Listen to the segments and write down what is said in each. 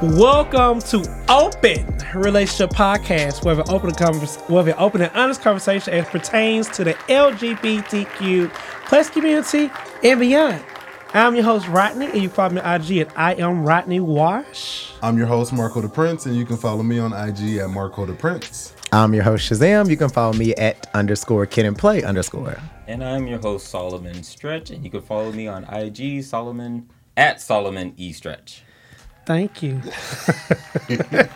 Welcome to Open Relationship Podcast, where we open a convers- where we open an honest conversation as pertains to the LGBTQ plus community and beyond. I'm your host Rodney, and you follow me on IG at I am Rodney Wash. I'm your host, Marco DePrence, and you can follow me on IG at Marco DePrence. I'm your host Shazam. You can follow me at underscore kid and play underscore. And I'm your host Solomon Stretch, and you can follow me on IG Solomon at Solomon E Stretch. Thank you.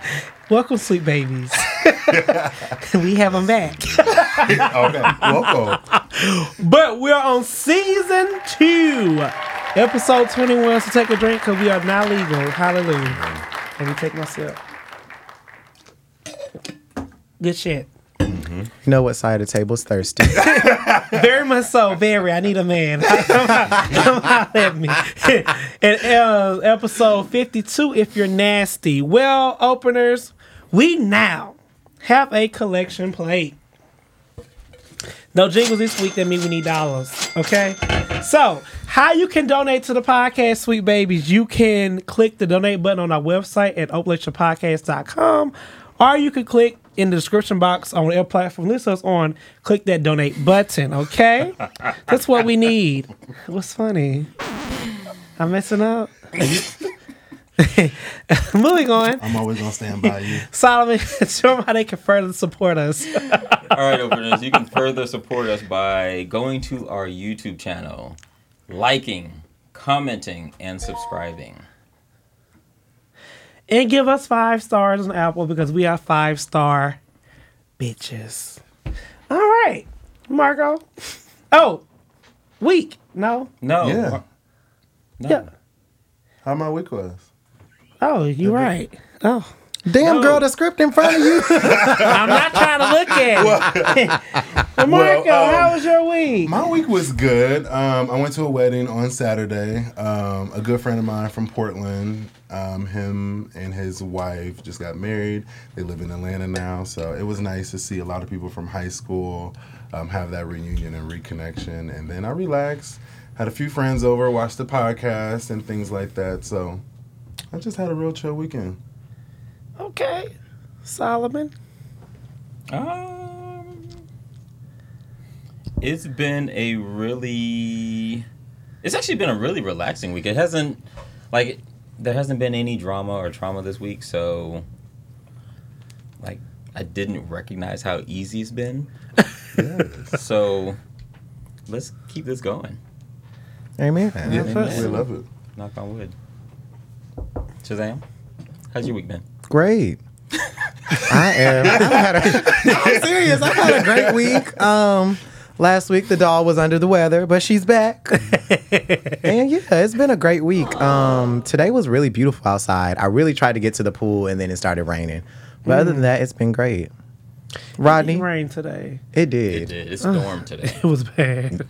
Welcome, sweet babies. we have them back. okay, welcome. But we're on season two, episode 21. So take a drink because we are now legal. Hallelujah. Let me take my sip. Good shit. You know what side of the table is thirsty? Very much so. Very. I need a man. Come out, at me. and uh, episode 52, if you're nasty. Well, openers, we now have a collection plate. No jingles this week. That means we need dollars. Okay. So, how you can donate to the podcast, sweet babies? You can click the donate button on our website at openlecturepodcast.com, or you can click in the description box on whatever platform list us on. Click that donate button. Okay. That's what we need. What's funny? I'm messing up. Moving on. I'm always gonna stand by you. Solomon, show them how they can further support us. All right, openers, you can further support us by going to our YouTube channel, liking, commenting, and subscribing. And give us five stars on Apple because we are five star bitches. All right, Marco. Oh, week. No. No. Yeah. No. Yeah. How my week was? Oh, you're right. Oh, Damn No. girl, the script in front of you. I'm not trying to look at it. But Marco, Well, um, how was your week? My week was good. Um, I went to a wedding on Saturday. Um, a good friend of mine from Portland, um, him and his wife just got married. They live in Atlanta now, so it was nice to see a lot of people from high school um, have that reunion and reconnection. And then I relaxed, had a few friends over, watched the podcast and things like that. So I just had a real chill weekend. Okay, Solomon. Um, it's been a really, it's actually been a really relaxing week. It hasn't, like, there hasn't been any drama or trauma this week, so, like, I didn't recognize how easy it's been. Yes. So, let's keep this going. Amen. Yeah, Amen. we love it. Knock on wood. Shazam, how's your week been? Great. I am. I've had a, I'm serious. I've had a great week. Um, last week the doll was under the weather, but she's back. and yeah, it's been a great week. Um, today was really beautiful outside. I really tried to get to the pool, and then it started raining. But other than that, it's been great. Rodney, It rained today. it did. It did. did. It stormed today. It was bad.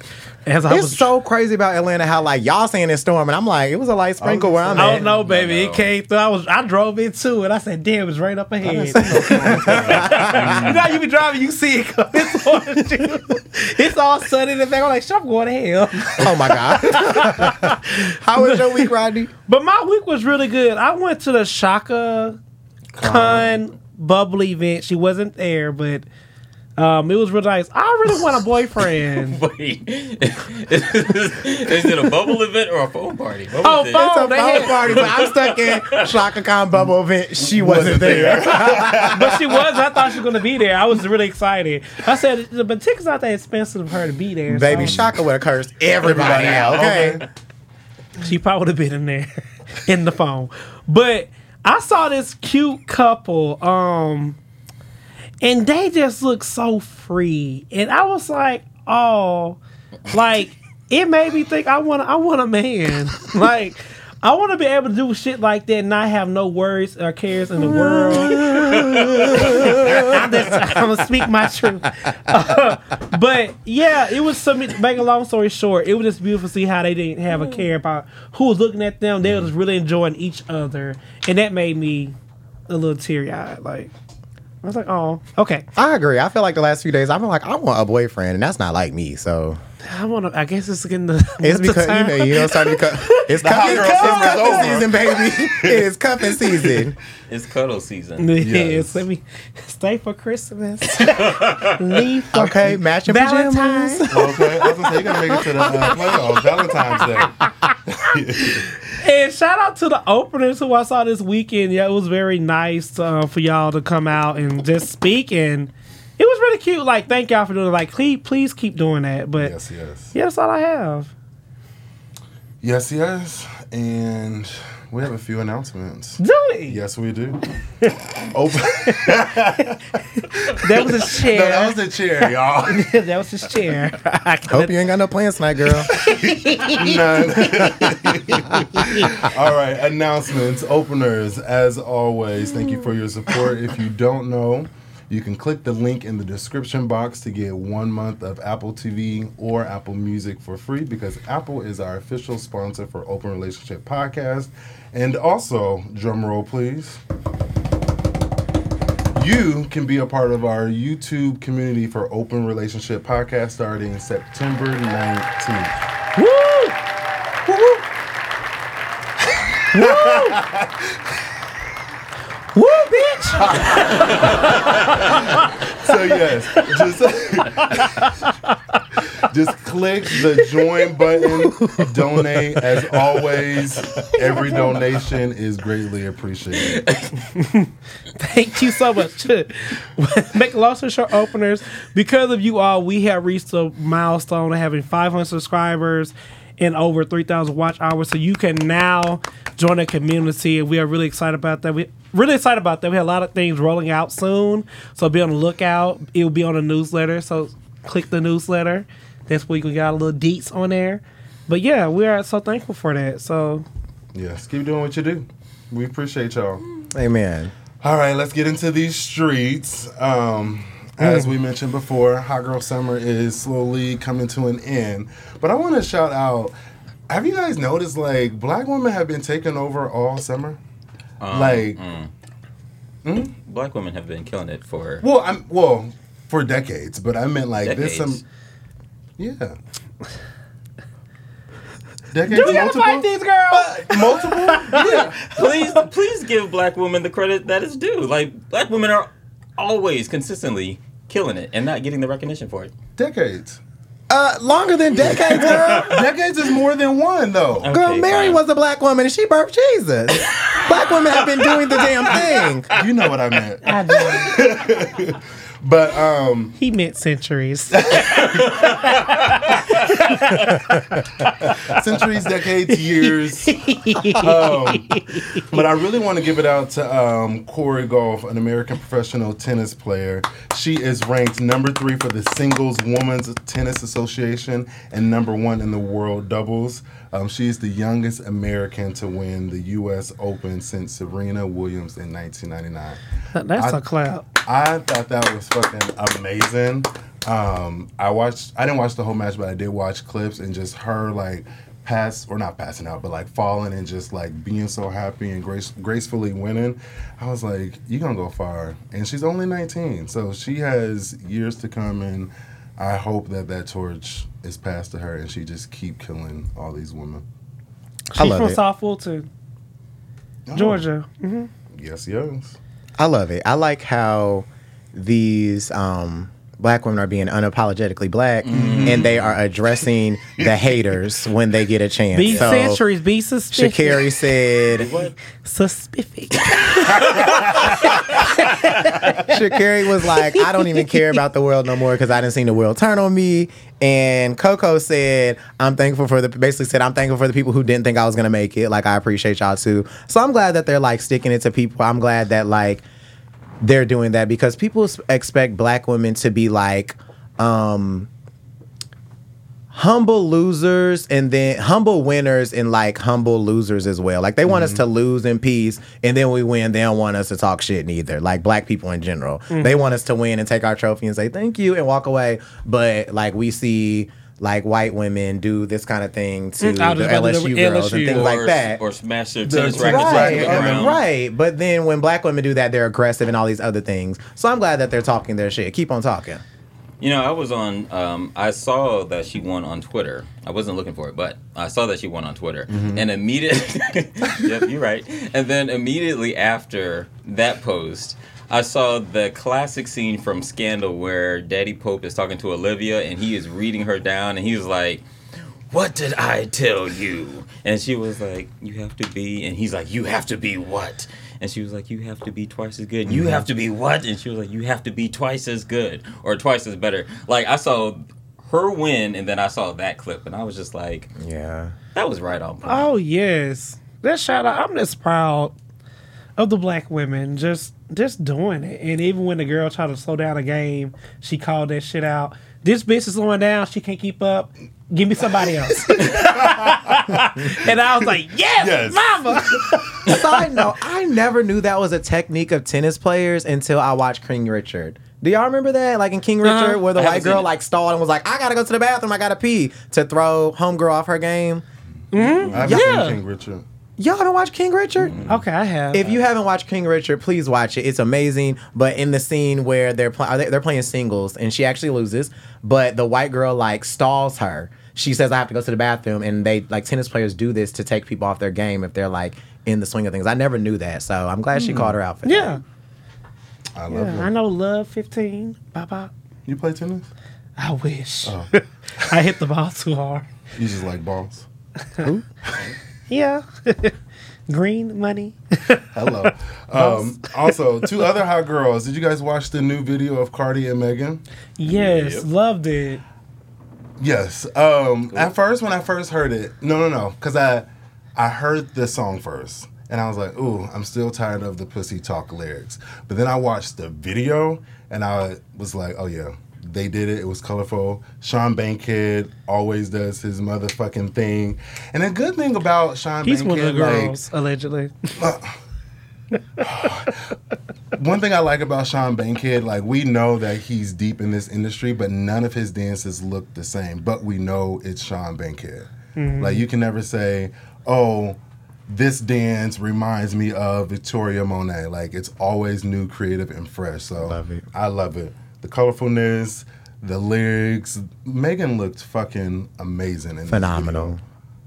As I It's was so crazy about Atlanta how like y'all saying it's storm, and I'm like, it was a light sprinkle oh, where I'm I at. don't know, baby. No, no. It came through. I was I drove in too, and I said, "Damn, it's right up ahead." you know, you be driving, you see it come. It's, on you. it's all sunny in the back. I'm like, "Shit, I'm going to hell." Oh my god. how was your week, Rodney? But my week was really good. I went to the Chaka Khan bubble event. She wasn't there, but um, it was really nice. I really want a boyfriend. Wait, is it a bubble event or a phone party? What Oh, was it? phone- It's a phone had- party, but I'm stuck in Chaka Khan bubble event. She wasn't there. but she was. I thought she was going to be there. I was really excited. I said, but tickets not that expensive for her to be there. Baby, so Chaka would have cursed everybody out. Okay. She probably would have been in there in the phone. But I saw this cute couple, um, and they just look so free. And I was like, oh, like it made me think I want I want a man. like I want to be able to do shit like that and not have no worries or cares in the world. I'm, just, I'm gonna speak my truth. Uh, but yeah, it was some. Make a long story short, it was just beautiful to see how they didn't have a care about who was looking at them. They were just really enjoying each other, and that made me a little teary eyed. Like I was like, oh, okay. I agree. I feel like the last few days I've been like, I want a boyfriend, and that's not like me. So I want to. I guess it's getting the. It's winter because you know you know starting to cut. It's hot cuffing, girl it's summer's season, baby. It is cuffing season. It's cuddle season. Yes. Yes. Let me stay for Christmas. Leave for Okay, matching Valentine's. pajamas. Okay, I was gonna say you gotta make it to the uh, playoffs, Valentine's Day. And shout out to the openers who I saw this weekend. Yeah, it was very nice uh, for y'all to come out and just speak. And it was really cute. Like, thank y'all for doing it. Like, please, please keep doing that. But Yes, yes, yeah, that's all I have. yes, yes, and we have a few announcements. Do it. Yes, we do. Open. That was his no, chair. that was the chair, y'all. that was his chair. Hope you ain't got no plans tonight, girl. None. All right, announcements, openers. As always, thank you for your support. If you don't know, you can click the link in the description box to get one month of Apple TV or Apple Music for free because Apple is our official sponsor for Open Relationship Podcast. And also, drum roll please. You can be a part of our YouTube community for Open Relationship Podcast starting September 19th. Woo! Woo, bitch! So yes, just just click the join button, donate. As always, every donation is greatly appreciated. Thank you so much. Make lots of short openers. Because of you all, we have reached a milestone of having 500 subscribers and over 3,000 watch hours. So you can now join a community, and we are really excited about that. We really excited about that. We have a lot of things rolling out soon, so be on the lookout. It will be on the newsletter, so click the newsletter. That's where you can get a little deets on there. But yeah, we are so thankful for that. So Yes, keep doing what you do. We appreciate y'all. Amen. All right, let's get into these streets. Um, as we mentioned before, Hot Girl Summer is slowly coming to an end. But I want to shout out. Have you guys noticed like black women have been taking over all summer? Um, like, mm. black women have been killing it for well, I'm well for decades, but I meant like decades. this some yeah. Decades, do we gotta multiple, fight these girls? multiple, yeah. please, please give black women the credit that is due. Like black women are always consistently killing it and not getting the recognition for it. Decades. Uh, longer than decades, girl. Decades is more than one though. Girl, Mary fine. was a black woman and she birthed Jesus. black women have been doing the damn thing. You know what I meant. I do. But um He meant centuries. centuries, decades, years. Um, but I really want to give it out to um, Coco Gauff, an American professional tennis player. She is ranked number three for the Singles Women's Tennis Association and number one in the world doubles. Um, she is the youngest American to win the U.S. Open since Serena Williams in 1999. That's I- a clap. I thought that was fucking amazing. Um, I watched. I didn't watch the whole match, but I did watch clips and just her like pass or not passing out, but like falling and just like being so happy and grace, gracefully winning. I was like, "You gonna go far?" And she's only 19, so she has years to come. And I hope that that torch is passed to her, and she just keep killing all these women. I She's love from it. South Fulton, Oh, Georgia. hmm Yes, yes. I love it. I like how these um, black women are being unapologetically black and they are addressing the haters when they get a chance. Be so centuries. Be suspicious. Sha'Carri said, What? Suspicious. Sha'Carri was like, I don't even care about the world no more because I didn't see the world turn on me. And Coco said, I'm thankful for the, basically said, I'm thankful for the people who didn't think I was to make it. Like, I appreciate y'all too. So I'm glad that they're like sticking it to people. I'm glad that like they're doing that because people expect black women to be like, um, humble losers and then humble winners and like humble losers as well. Like they want us to lose in peace and then we win. They don't want us to talk shit neither. Like black people in general. They want us to win and take our trophy and say thank you and walk away. But like we see like white women do this kind of thing to Mm, the just about to LSU girls and things or, like that. or smash their The- rackets Right, the ground. right. But then when black women do that, they're aggressive and all these other things. So I'm glad that they're talking their shit. Keep on talking. You know, I was on. Um, I saw that she won on Twitter. I wasn't looking for it, but I saw that she won on Twitter, and immediately, yep, you're right. And then immediately after that post, I saw the classic scene from Scandal where Daddy Pope is talking to Olivia, and he is reading her down, and he was like, "What did I tell you?" And she was like, "You have to be," and he's like, "You have to be what?" And she was like, "You have to be twice as good. You mm-hmm. have to be what?" And she was like, "You have to be twice as good or twice as better." Like I saw her win, and then I saw that clip, and I was just like, Yeah. "That was right on." point. Oh yes, that shout out. I'm just proud of the black women just just doing it. And even when the girl tried to slow down a game, she called that shit out. This bitch is slowing down. She can't keep up. Give me somebody else. and I was like, yes, Yes. mama. Side note, I never knew that was a technique of tennis players until I watched King Richard. Do y'all remember that? Like in King Uh-huh. Richard, where the I white girl like stalled and was like, I gotta go to the bathroom, I gotta pee to throw homegirl off her game. I haven't Yeah. seen King Richard. Y'all haven't watched King Richard? Mm-hmm. okay, I have. If you haven't watched King Richard, please watch it. It's amazing. But in the scene where they're playing, they're playing singles, and she actually loses, but the white girl like stalls her. She says, "I have to go to the bathroom," and they like tennis players do this to take people off their game if they're like in the swing of things. I never knew that, so I'm glad she hmm. called her out for that. yeah, I love yeah, I it. know. Love 15. Bye bye. You play tennis? I wish. Oh. I hit the ball too hard. You just like balls. Yeah. Green money. Hello. Um, also, two other hot girls. Did you guys watch the new video of Cardi and Megan? Yes, Yep. loved it. Yes. Um, At first, when I first heard it, no, no, no, because I, I heard the song first, and I was like, "Ooh, I'm still tired of the pussy talk lyrics." But then I watched the video, and I was like, "Oh yeah, they did it. It was colorful." Sean Bankhead always does his motherfucking thing, and the good thing about Sean Bankhead. He's one of Bankhead, the like, girls, allegedly. Uh, one thing I like about Sean Bankhead, like we know that he's deep in this industry, but none of his dances look the same. But we know it's Sean Bankhead. Mm-hmm. Like you can never say, "Oh, this dance reminds me of Victoria Monet." Like it's always new, creative, and fresh. So Love it. I love it. The colorfulness, the lyrics. Megan looked fucking amazing in this Phenomenal.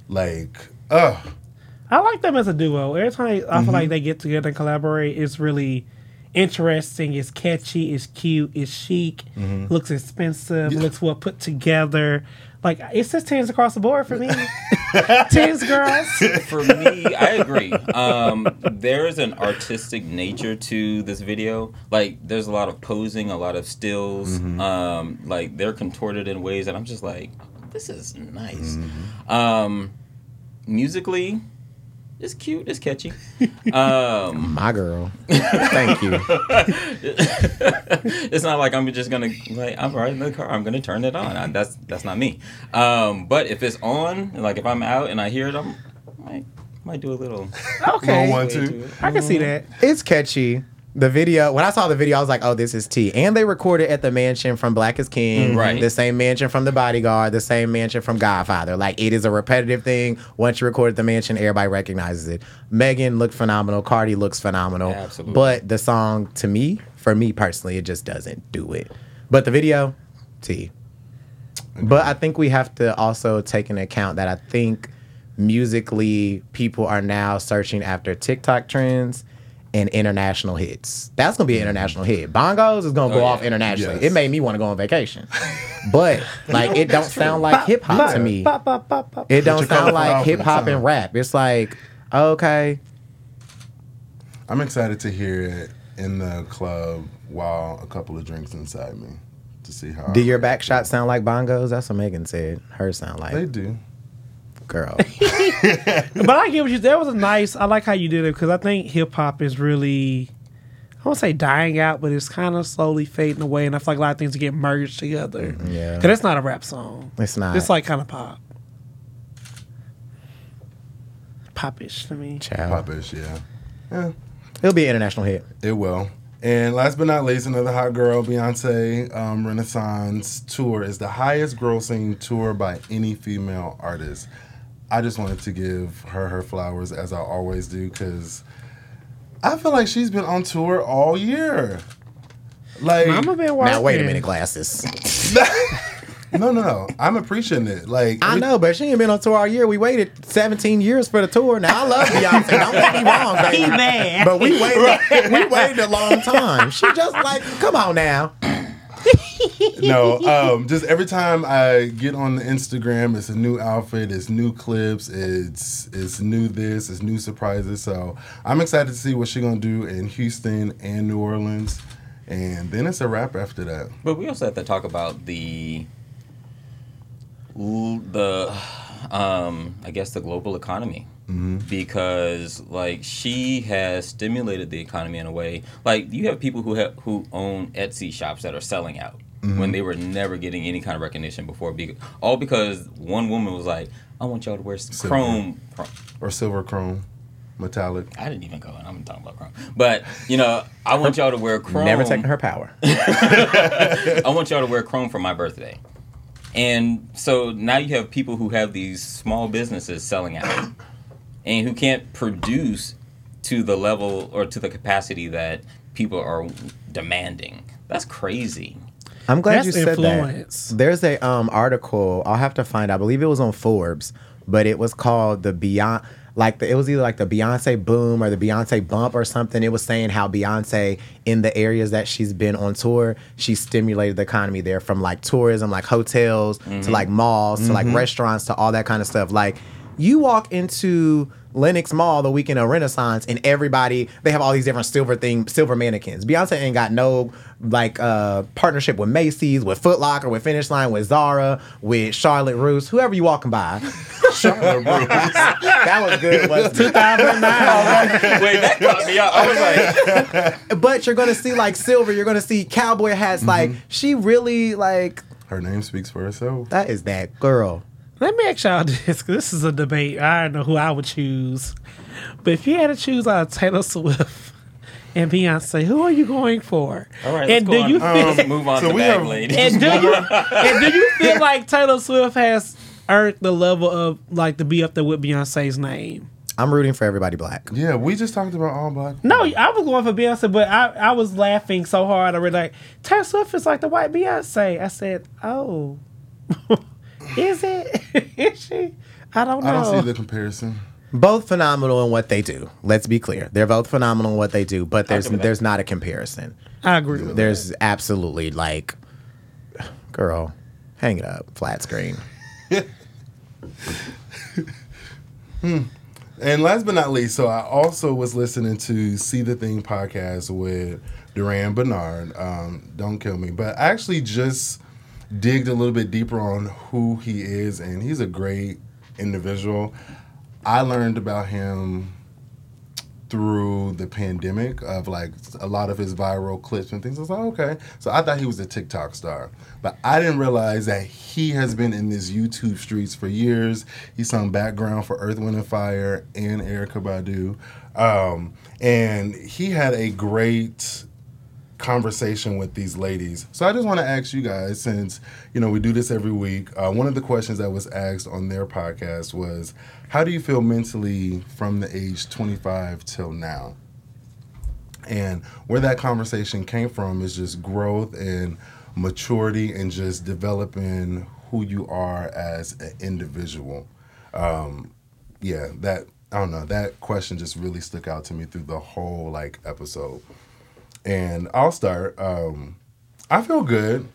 Like, ugh. I like them as a duo. Every time I Mm-hmm. feel like they get together and collaborate, it's really interesting. It's catchy. It's cute. It's chic. Mm-hmm. Looks expensive. Looks well put together. Like it's just tens across the board for me. tens girls. For me, I agree. Um, there's an artistic nature to this video. Like, there's a lot of posing, a lot of stills. Um, like, they're contorted in ways that I'm just like, this is nice. Um, musically, it's cute. It's catchy. Um, My girl. Thank you. it's not like I'm just gonna like I'm riding the car. I'm gonna turn it on. I, that's that's not me. Um, but if it's on, like if I'm out and I hear it, I'm I might might do a little. Okay, One, two. I can see that. It's catchy. The video, when I saw the video, I was like, oh, this is T. And they recorded at the mansion from Black is King. Mm-hmm. Right. The same mansion from The Bodyguard, the same mansion from Godfather. Like, it is a repetitive thing. Once you record at the mansion, everybody recognizes it. Megan looked phenomenal. Cardi looks phenomenal. Absolutely. But the song, to me, for me personally, it just doesn't do it. But the video, T. But I think we have to also take into account that I think musically people are now searching after TikTok trends and international hits. That's gonna be an international hit. Bongos is gonna Oh, go yeah. off internationally. Yes. It made me want to go on vacation. But like it don't sound like hip hop to me. Pop, pop, pop, pop. It don't sound like hip hop and rap. It's like, okay. I'm excited to hear it in the club while a couple of drinks inside me to see how. Do your back shots sound like bongos? That's what Megan said. Hers sound like. They do. Girl. But I get what you. That was a nice. I like how you did it because I think hip hop is really. I won't say dying out, but it's kind of slowly fading away, and I feel like a lot of things get merged together. Yeah. because it's not a rap song. It's not. It's like kind of pop, popish to me. Child. Popish, yeah. Yeah, It'll be an international hit. it will. And last but not least, another hot girl, Beyonce um, Renaissance tour is the highest grossing tour by any female artist. I just wanted to give her her flowers as I always do because I feel like she's been on tour all year. Like Mama been working. Now wait a minute, glasses. no, no, no. I'm appreciating it. Like I every- know, but she ain't been on tour all year. We waited 17 years for the tour. Now I love Beyonce. I don't get me wrong, baby. He mad. But we waited. We waited a long time. She just like, come on now. no, um, just every time I get on the Instagram, it's a new outfit, it's new clips, it's it's new this, it's new surprises. So I'm excited to see what she's gonna do in Houston and New Orleans, and then it's a wrap after that. But we also have to talk about the the um I guess the global economy. Because like she has stimulated the economy in a way like you have people who have who own Etsy shops that are selling out when mm-hmm. they were never getting any kind of recognition before be- all because one woman was like I want y'all to wear some chrome, chrome Or silver chrome, metallic. I didn't even go in. I'm talking about chrome. But, you know, I want y'all to wear chrome. Never taking her power. I want y'all to wear chrome for my birthday. And so now you have people who have these small businesses selling out and who can't produce to the level or to the capacity that people are demanding. That's crazy. I'm glad That's you said influence. that. There's a um article I'll have to find. I believe it was on Forbes, but it was called the Beyond. Like the, it was either like the Beyonce boom or the Beyonce bump or something. It was saying how Beyonce in the areas that she's been on tour, she stimulated the economy there from like tourism, like hotels to like malls to like restaurants to all that kind of stuff. Like you walk into Lenox Mall the weekend of Renaissance, and everybody they have all these different silver thing, silver mannequins. Beyonce ain't got no like uh partnership with Macy's, with Foot Locker, with Finish Line, with Zara, with Charlotte Russe, whoever you walking by. Charlotte Russe. that was good. wasn't it? 2009. Wait, that caught me up. I was like, but you're gonna see like silver. You're gonna see cowboy hats. Like she really like Her name speaks for herself. that is that girl. Let me ask y'all this, 'cause this is a debate. I don't know who I would choose. But if you had to choose out of Taylor Swift and Beyonce, who are you going for? all right, and let's do go you on. feel, Let's move on so to we bag have- lady. and do you and do you feel like Taylor Swift has earned the level of like to be up there with Beyonce's name? I'm rooting for everybody black. Yeah, we just talked about all black. No, I was going for Beyonce, but I, I was laughing so hard. I was like, Taylor Swift is like the white Beyonce. I said, oh, is it? is she? I don't know. I don't see the comparison. Both phenomenal in what they do. Let's be clear. They're both phenomenal in what they do, but there's give it that. there's not a comparison. I agree with that. There's absolutely like, girl, hang it up, flat screen. hmm. And last but not least, so I also was listening to See the Thing podcast with Durand Bernarr. Um, don't kill me, but I actually just digged a little bit deeper on who he is, and he's a great individual. I learned about him through the pandemic of like a lot of his viral clips and things. I was like, okay. So I thought he was a TikTok star, but I didn't realize that he has been in this YouTube streets for years. He sung background for Earth, Wind, and Fire and Erykah Badu. Um, and he had a great conversation with these ladies. So I just want to ask you guys, since you know we do this every week. Uh, one of the questions that was asked on their podcast was, "How do you feel mentally from the age 25 till now?" And where that conversation came from is just growth and maturity and just developing who you are as an individual. Um, yeah, that I don't know. That question just really stuck out to me through the whole like episode and I'll start. Um, I feel good.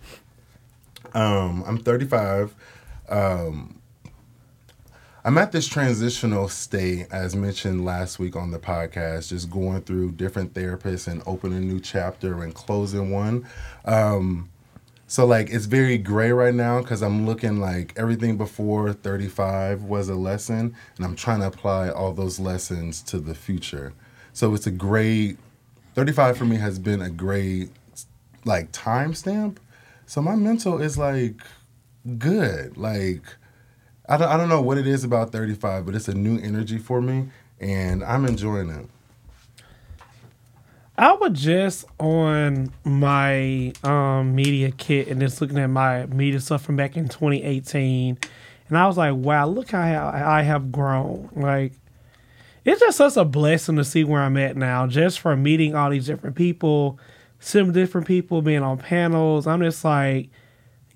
Um, I'm 35. Um, I'm at this transitional state, as mentioned last week on the podcast, just going through different therapists and opening a new chapter and closing one. Um, so like it's very gray right now because I'm looking like everything before 35 was a lesson, and I'm trying to apply all those lessons to the future. So it's a great 35 for me has been a great like timestamp. So my mental is like good. Like I don't, I don't know what it is about 35, but it's a new energy for me and I'm enjoying it. I was just on my um, media kit and just looking at my media stuff from back in 2018, and I was like, "Wow, look how I have grown!" Like, it's just such a blessing to see where I'm at now, just from meeting all these different people, with different people, being on panels. I'm just like,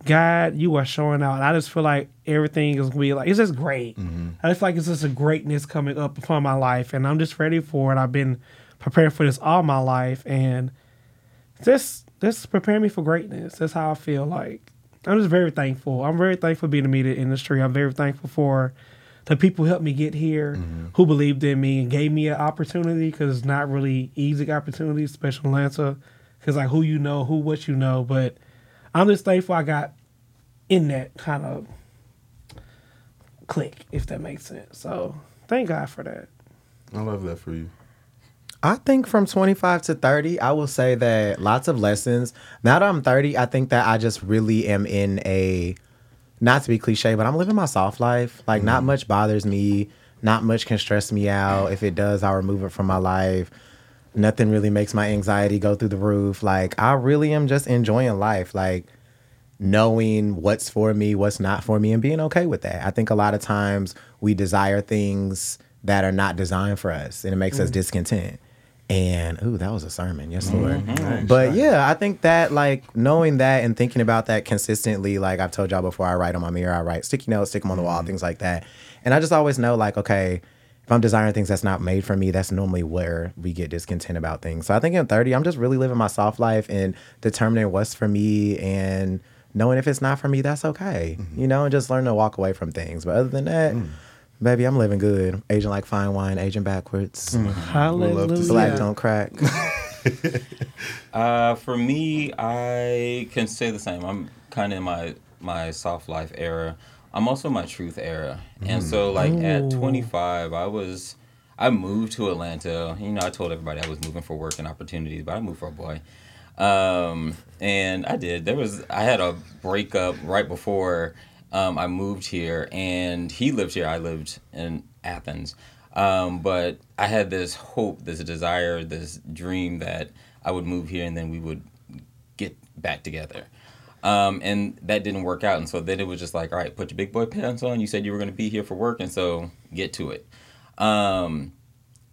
God, you are showing out. I just feel like everything is gonna be like it's just great. Mm-hmm. I just feel like it's just a greatness coming up upon my life, and I'm just ready for it. I've been preparing for this all my life, and this just prepare me for greatness. That's how I feel like. I'm just very thankful. I'm very thankful being be in the media industry. I'm very thankful for the people who helped me get here, mm-hmm. who believed in me and gave me an opportunity because it's not really easy opportunities, especially in Atlanta. Because like who you know, who what you know, but I'm just thankful I got in that kind of click, if that makes sense. So thank God for that. I love that for you. I think from 25 to 30, I will say that lots of lessons. Now that I'm 30, I think that I just really am in a, not to be cliche, but I'm living my soft life. Like, not mm-hmm. much bothers me. Not much can stress me out. If it does, I'll remove it from my life. Nothing really makes my anxiety go through the roof. Like, I really am just enjoying life. Like, knowing what's for me, what's not for me, and being okay with that. I think a lot of times we desire things that are not designed for us, and it makes us mm-hmm. discontent. And ooh, that was a sermon, yes, mm-hmm. Lord. Nice. But yeah, I think that like knowing that and thinking about that consistently, like I've told y'all before, I write on my mirror, I write sticky notes, stick them on the wall, mm-hmm. things like that. And I just always know like, okay, if I'm desiring things that's not made for me, that's normally where we get discontent about things. So I think in 30, I'm just really living my soft life and determining what's for me and knowing if it's not for me, that's okay. You know, and just learn to walk away from things. But other than that, baby, I'm living good. Aging like fine wine, aging backwards. Hallelujah. Black don't crack. Uh, for me, I can say the same. I'm kind of in my my soft life era. I'm also in my truth era, and so like at 25, I was I moved to Atlanta. You know, I told everybody I was moving for work and opportunities, but I moved for a boy. Um, and I did. There was I had a breakup right before um, I moved here, and he lived here. I lived in Athens. Um, but I had this hope, this desire, this dream that I would move here and then we would get back together. Um, and that didn't work out. And so then it was just like, all right, put your big boy pants on. You said you were going to be here for work. And so get to it. Um,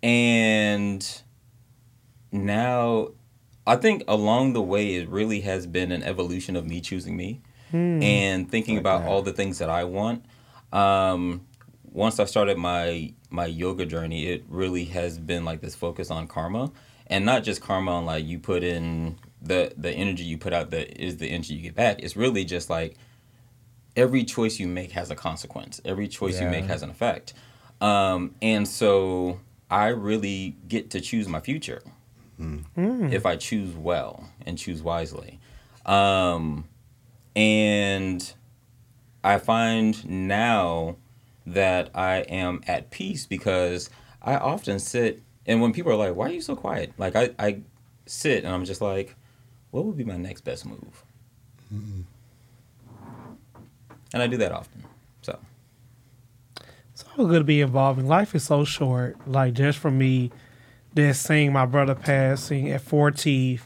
and now I think along the way, it really has been an evolution of me choosing me and thinking about all the things that I want. Um, once I started my my yoga journey, it really has been like this focus on karma, and not just karma on like you put in the the energy you put out that is the energy you get back. It's really just like every choice you make has a consequence. Every choice you make has an effect, um, and so I really get to choose my future if I choose well and choose wisely. Um, and I find now that I am at peace because I often sit and when people are like, "Why are you so quiet?" Like I, I sit and I'm just like, "What would be my next best move?" And I do that often. So It's all good to be involving. Life is so short. Like just for me, just seeing my brother passing at forty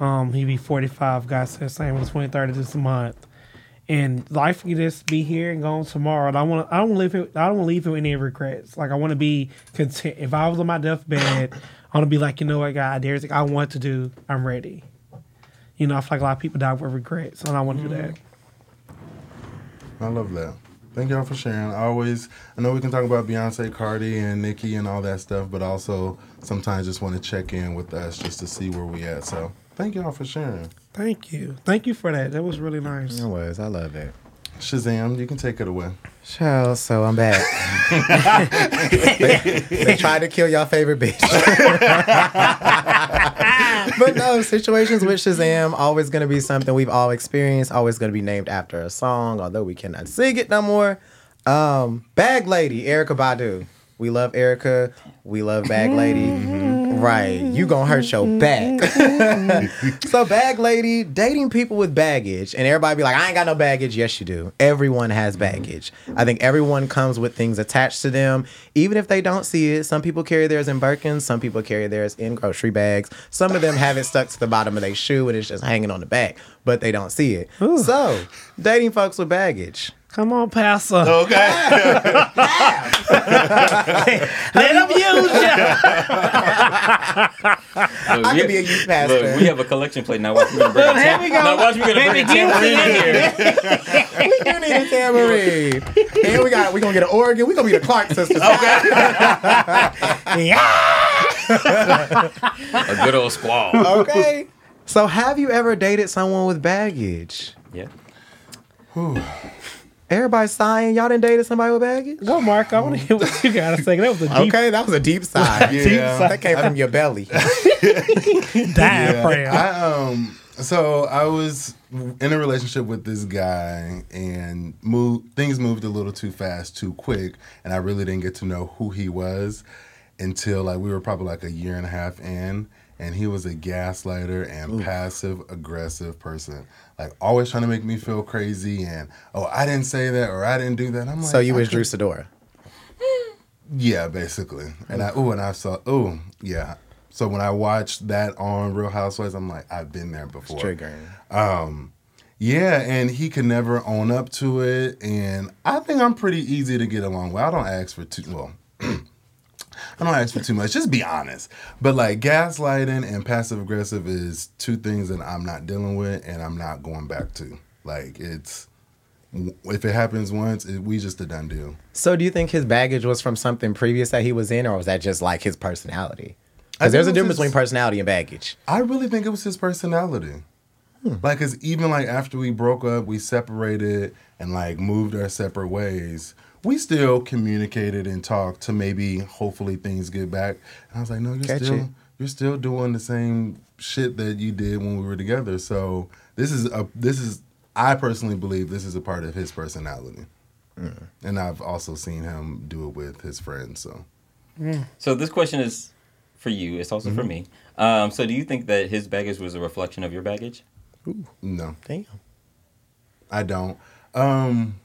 Um, he be forty five. God said same on the twenty third of this month. And life can just be here and gone tomorrow. And I want I don't live it. I don't leave with any regrets. Like I want to be content. If I was on my deathbed, I want to be like, you know what, God, there's I want to do. I'm ready. You know, I feel like a lot of people die with regrets, and I want to do that. I love that. Thank y'all for sharing. I always, I know we can talk about Beyonce, Cardi, and Nicki and all that stuff, but also sometimes just want to check in with us just to see where we at. So thank y'all for sharing. Thank you, thank you for that. That was really nice. It was. I love it. Shazam, you can take it away. Child, so I'm back. they, they tried to kill y'all favorite bitch. but no, situations with Shazam always gonna be something we've all experienced, always gonna be named after a song, although we cannot sing it no more. Um, Bag Lady, Erykah Badu. We love Erykah. We love Bag Lady. Right. You gonna hurt your back. so bag lady dating people with baggage and everybody be like i ain't got no baggage yes you do everyone has mm-hmm. baggage i think everyone comes with things attached to them even if they don't see it some people carry theirs in birkins some people carry theirs in grocery bags some of them have it stuck to the bottom of their shoe and it's just hanging on the back but they don't see it. Ooh. So, dating folks with baggage. Come on, Pastor. Okay. Let them use you. I we- could be a youth pastor. Look, we have a collection plate now. Watch me gonna bring a Here tam- we go. Now watch me gonna Baby, bring a tambourine in here. we do need a tambourine. and we got we gonna get an organ. We gonna be the Clark sisters. Okay. Yeah. A good old squall. okay. So, have you ever dated someone with baggage? Yeah. Everybody sighing. Y'all didn't dated somebody with baggage? Go, Mark. I want to hear what you got to say. That was a deep Okay, that was a deep sigh. Yeah. That came from your belly. diaphragm. I um so I was in a relationship with this guy and moved things moved a little too fast, too quick, and I really didn't get to know who he was until like we were probably like a year and a half in and he was a gaslighter and passive aggressive person. Like always trying to make me feel crazy and oh I didn't say that or I didn't do that. I'm like So you was Drew Sidora. yeah, basically. And I oh, and I saw oh yeah. So when I watched that on Real Housewives, I'm like, I've been there before. Triggering. Um, yeah, and he could never own up to it, and I think I'm pretty easy to get along with. I don't ask for too well. I don't ask for too much. Just be honest. But like gaslighting and passive aggressive is two things that I'm not dealing with, and I'm not going back to. Like it's if it happens once, it, we just a done deal. So do you think his baggage was from something previous that he was in, or was that just like his personality? Because there's a difference was between personality and baggage. I really think it was his personality. Hmm. Like, cause even like after we broke up, we separated and like moved our separate ways. We still communicated and talked to maybe hopefully things get back. And I was like, no, you're Catch still it. you're still doing the same shit that you did when we were together. So this is a this is I personally believe this is a part of his personality. And I've also seen him do it with his friends. So So this question is for you. It's also for Mm-hmm. me. Um, so do you think that his baggage was a reflection of your baggage? no. Damn. I don't. Um,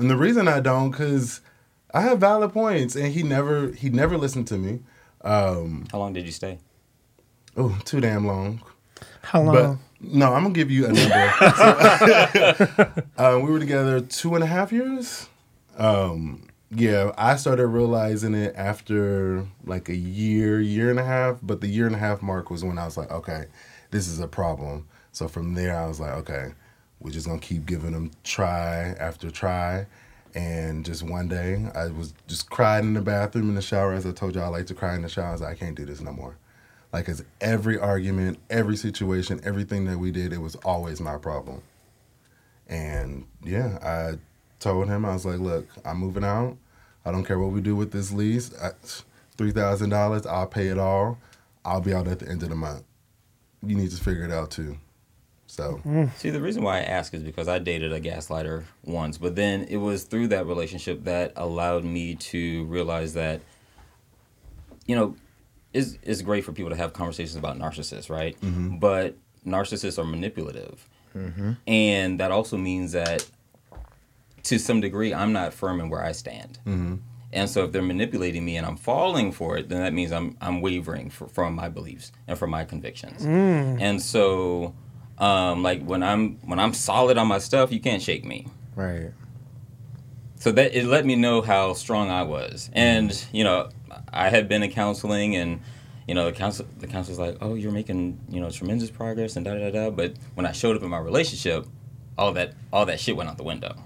and the reason I don't, cause I have valid points, and he never he never listened to me. Um, How long did you stay? oh, too damn long. How long? But no, I'm gonna give you a number. uh, we were together two and a half years. Um, yeah, I started realizing it after like a year, year and a half. But the year and a half mark was when I was like, okay, this is a problem. So from there, I was like, okay, we're just gonna keep giving them try after try. And just one day, I was just cried in the bathroom in the shower. As I told you, I like to cry in the shower. I was like, I can't do this no more. Like, cause every argument, every situation, everything that we did, it was always my problem. And yeah, I told him, I was like, look, I'm moving out. I don't care what we do with this lease. I, $3,000, I'll pay it all. I'll be out at the end of the month. You need to figure it out too. So, See, the reason why I ask is because I dated a gaslighter once, but then it was through that relationship that allowed me to realize that, you know, it's, it's great for people to have conversations about narcissists, right? Mm-hmm. But narcissists are manipulative. Mm-hmm. And that also means that to some degree, I'm not firm in where I stand. Mm-hmm. And so if they're manipulating me and I'm falling for it, then that means I'm I'm wavering for, from my beliefs and from my convictions. Mm. And so um, like when I'm when I'm solid on my stuff, you can't shake me. Right. So that it let me know how strong I was. And you know, I had been in counseling and you know, the counsel the counselor's like, "Oh, you're making, you know, tremendous progress and da da da." But when I showed up in my relationship, all that all that shit went out the window.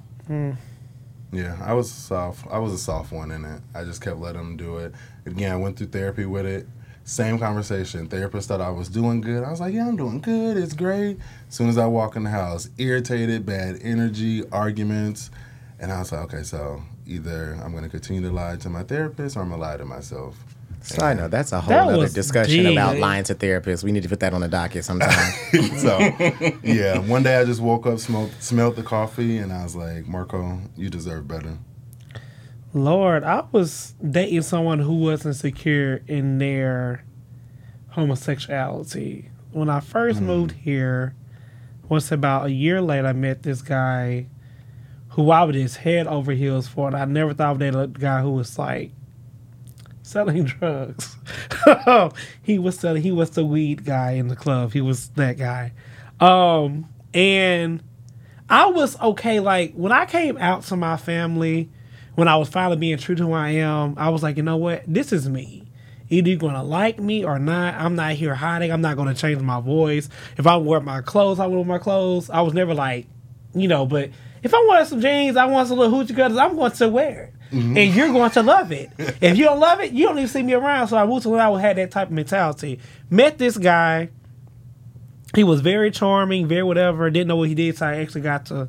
yeah, I was soft. I was a soft one in it. I just kept letting them do it. Again, I went through therapy with it. Same conversation. Therapist thought I was doing good. I was like, yeah, I'm doing good. It's great. As soon as I walk in the house, irritated, bad energy, arguments. And I was like, okay, so either I'm going to continue to lie to my therapist or I'm going to lie to myself. So I know that's a whole That other discussion deep. about lying to therapists. We need to put that on the docket sometime. so, yeah, one day I just woke up, smelled, smelled the coffee, and I was like, Marco, you deserve better. Lord, I was dating someone who wasn't secure in their homosexuality. When I first moved here, was about a year later, I met this guy who I was just head over heels for, and I never thought of that guy who was like selling drugs. he was selling. He was the weed guy in the club. He was that guy. Um, And I was okay. Like when I came out to my family, when I was finally being true to who I am, I was like, you know what? This is me. Either you're gonna like me or not. I'm not here hiding. I'm not gonna change my voice. If I wear my clothes, I wear my clothes. I was never like, you know, but if I want some jeans, I want some little hoochie cutters, I'm going to wear it. Mm-hmm. And you're going to love it. if you don't love it, you don't even see me around. So I to when I had that type of mentality. Met this guy. He was very charming, very whatever. Didn't know what he did, so I actually got to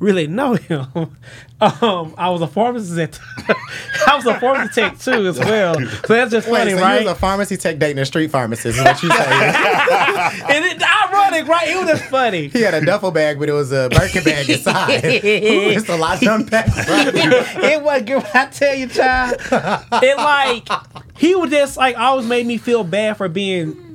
really know him. um, I was a pharmacist at I was a pharmacy tech too as well. So that's just Wait, funny, so right? He was a pharmacy tech dating a street pharmacist is what you say. and it ironic, right? It was just funny. he had a duffel bag, but it was a Birkin bag inside. Ooh, it's a lot to unpack. it was good. I tell you, child, it like he was just like always made me feel bad for being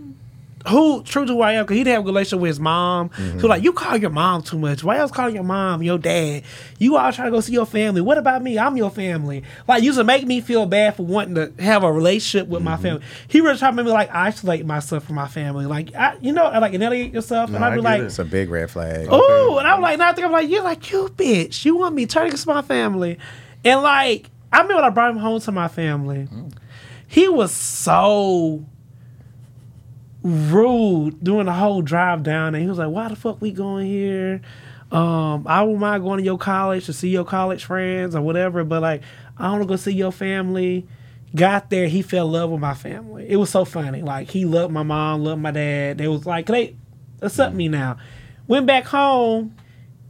who true to who I am because he didn't have a relationship with his mom. So mm-hmm. like, you call your mom too much. Why else calling your mom, your dad? You all trying to go see your family. What about me? I'm your family. Like, you used to make me feel bad for wanting to have a relationship with my mm-hmm. family. He really tried to make me like isolate myself from my family. Like, I, you know, like annihilate yourself. and I'd I be like, it. It's a big red flag. Oh, and I'm like, now I think I'm like, you're like, you bitch. You want me turning against my family. And like, I remember when I brought him home to my family. Mm. He was so rude doing the whole drive down and He was like, why the fuck we going here? Um, I wouldn't mind going to your college to see your college friends or whatever, but like, I want to go see your family. Got there, he fell in love with my family. It was so funny. Like, he loved my mom, loved my dad. They was like, they accept me now. Went back home.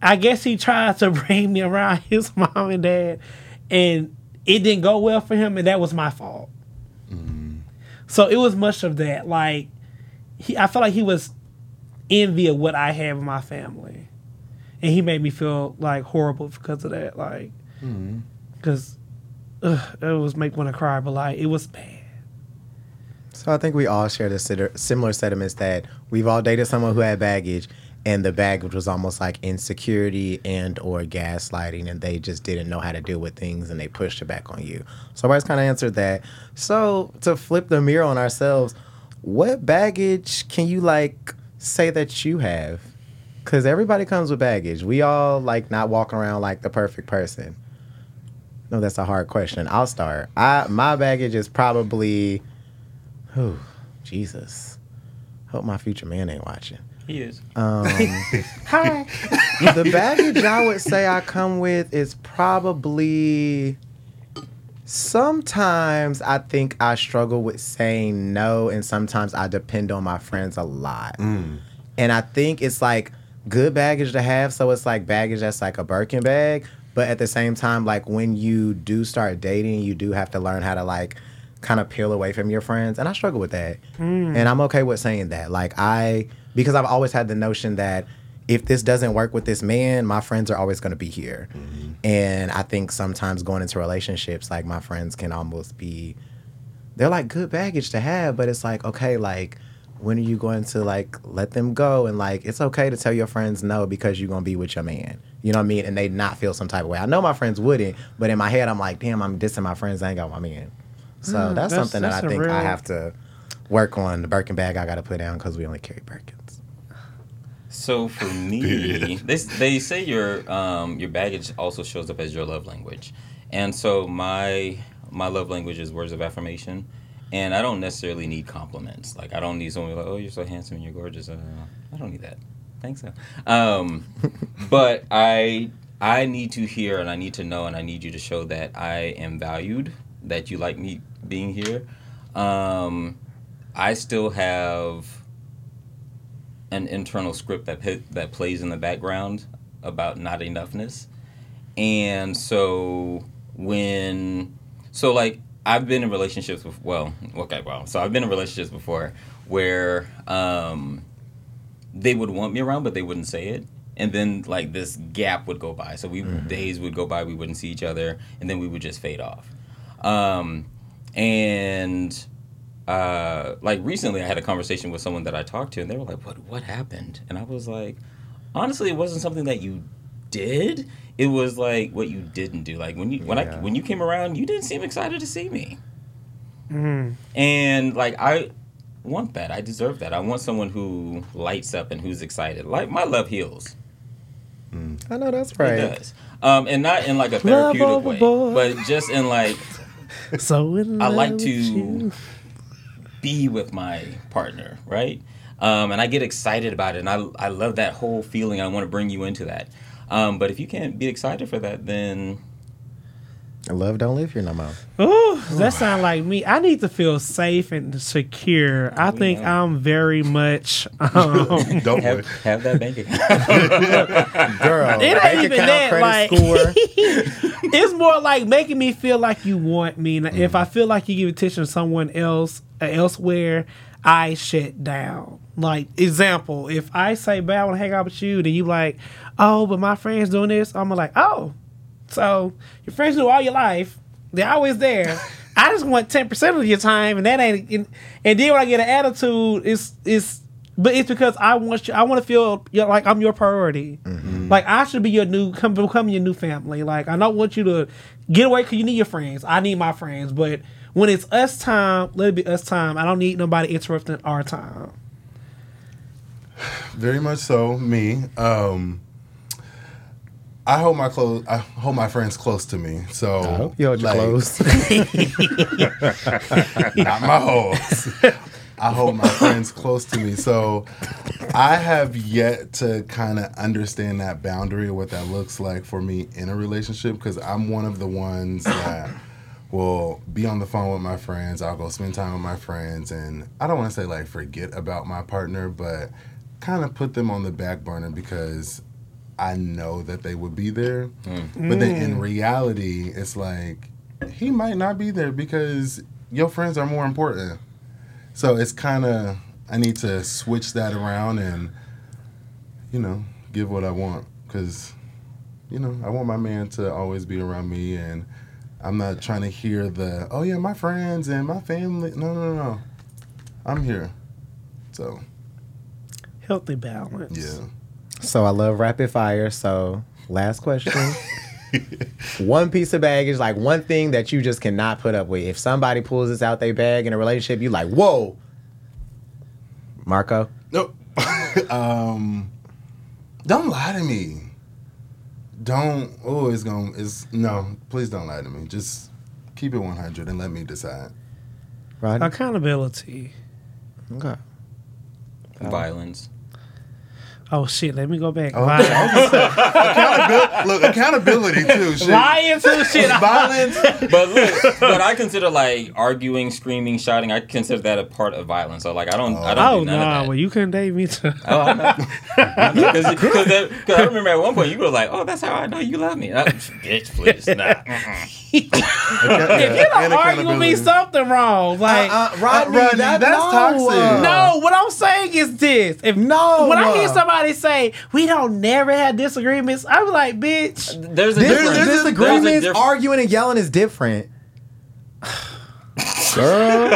I guess he tried to bring me around his mom and dad, and it didn't go well for him, and that was my fault. So it was much of that. Like, he, I felt like he was envy of what I have in my family, and he made me feel like horrible because of that. Like, mm-hmm. because it was make want to cry, but like it was bad. So I think we all share the similar sentiments that we've all dated someone who had baggage, and the baggage was almost like insecurity and or gaslighting, and they just didn't know how to deal with things, and they pushed it back on you. So I just kind of answered that. So to flip the mirror on ourselves, what baggage can you like say that you have? Because everybody comes with baggage. We all like not walking around like the perfect person. No, that's a hard question. I'll start. I my baggage is probably Oh, Jesus. Hope my future man ain't watching. He is. Um, Hi. the baggage I would say I come with is probably. Sometimes I think I struggle with saying no, and sometimes I depend on my friends a lot. Mm. And I think it's like good baggage to have, so it's like baggage that's like a Birkin bag. But at the same time, like when you do start dating, you do have to learn how to like kind of peel away from your friends. And I struggle with that. Mm. And I'm okay with saying that. Like I because I've always had the notion that if this doesn't work with this man, my friends are always going to be here. And I think sometimes going into relationships, like my friends can almost be, they're like good baggage to have, but it's like, okay, like, when are you going to like let them go? And like, it's okay to tell your friends no because you're going to be with your man. You know what I mean? And they not feel some type of way. I know my friends wouldn't, but in my head, I'm like, damn, I'm dissing my friends. I ain't got my man. So Mm, that's, that's- something that i I a think I have to work on. The Birkin bag I got to put down because we only carry Birkins. So for me, they, they say your um, your baggage also shows up as your love language, and so my my love language is words of affirmation, and I don't necessarily need compliments. Like I don't need someone like, oh, you're so handsome and you're gorgeous. Uh, I don't need that. Thanks. So. Um, but I I need to hear and I need to know and I need you to show that I am valued, that you like me being here. Um, I still have an internal script that that plays in the background about not enoughness, and so when so like I've been in relationships with well okay well so I've been in relationships before where um, they would want me around but they wouldn't say it. And then like this gap would go by. So we days would go by we wouldn't see each other and then we would just fade off. Um, and uh, like recently I had a conversation with someone that I talked to and they were like, What what happened? And I was like, honestly it wasn't something that you did. It was like what you didn't do. Like when you when I when you came around, you didn't seem excited to see me. Mm. And like I want that. I deserve that. I want someone who lights up and who's excited. Like my love heals. I know that's right. It right. does. Um, and not in like a therapeutic way, but just in like So in I love like with to you. Be with my partner, right? Um, and I get excited about it, and I I love that whole feeling. I want to bring you into that. Um, but if you can't be excited for that, then Love don't live here no more. Ooh, that sounds like me. I need to feel safe and secure. I We think know. I'm very much. Um, Don't have have that bank account. Girl, It ain't even that, like- it's more like making me feel like you want me. And Mm. If I feel like you give attention to someone else elsewhere, I shut down. Like example, if I say, "Babe, I want to hang out with you," then you like, "Oh, but my friends doing this," I'm like, "Oh, so your friends do all your life. They're always there." I just want ten percent of your time, and that ain't. And, and then when I get an attitude, it's it's. But it's because I want you. I want to feel you know, like I'm your priority. Mm-hmm. Like I should be your new, come become your new family. Like I don't want you to get away because you need your friends. I need my friends. But when it's us time, let it be us time. I don't need nobody interrupting our time. Very much so. Me. Um, I hold my close. I hold my friends close to me. So I hope you hold your clothes. not my hoes. I hold my friends close to me. So I have yet to kind of understand that boundary of what that looks like for me in a relationship because I'm one of the ones that will be on the phone with my friends. I'll go spend time with my friends. And I don't want to say like forget about my partner, but kind of put them on the back burner because I know that they would be there. Hmm. But then in mm. reality, it's like he might not be there because your friends are more important. So it's kind of I need to switch that around and you know give what I want because you know I want my man to always be around me and I'm not trying to hear the oh yeah my friends and my family no no no no I'm here so Healthy balance. yeah So I love rapid fire. So last question. one piece of baggage, like one thing that you just cannot put up with. If somebody pulls this out their bag in a relationship, you like, whoa. Marco? Nope. um, don't lie to me. Don't. Oh, it's going. to It's no. Please don't lie to me. Just keep it one hundred and let me decide. Right. Accountability. Okay. Violence. Oh shit! Let me go back. Oh, Violence. I was gonna say, accountability. Look, accountability too. Shit. Lying to shit. Violence. But look, but I consider like arguing, screaming, shouting. I consider that a part of violence. So like I don't, I don't Oh do none nah, of well you couldn't date me too. Oh, I know. Because I remember at one point you were like, "Oh, that's how I know you love me." Uh, bitch, please, nah. if you don't argue with me, something wrong. Like Uh, Rodney, Rodney, that- that's no, toxic. uh, no, what I'm saying is this: if No, when I hear uh, somebody say we don't never have disagreements, I'm like, bitch. There's a Dis- difference. there's a disagreements, There's a diff- arguing and yelling is different. Girl,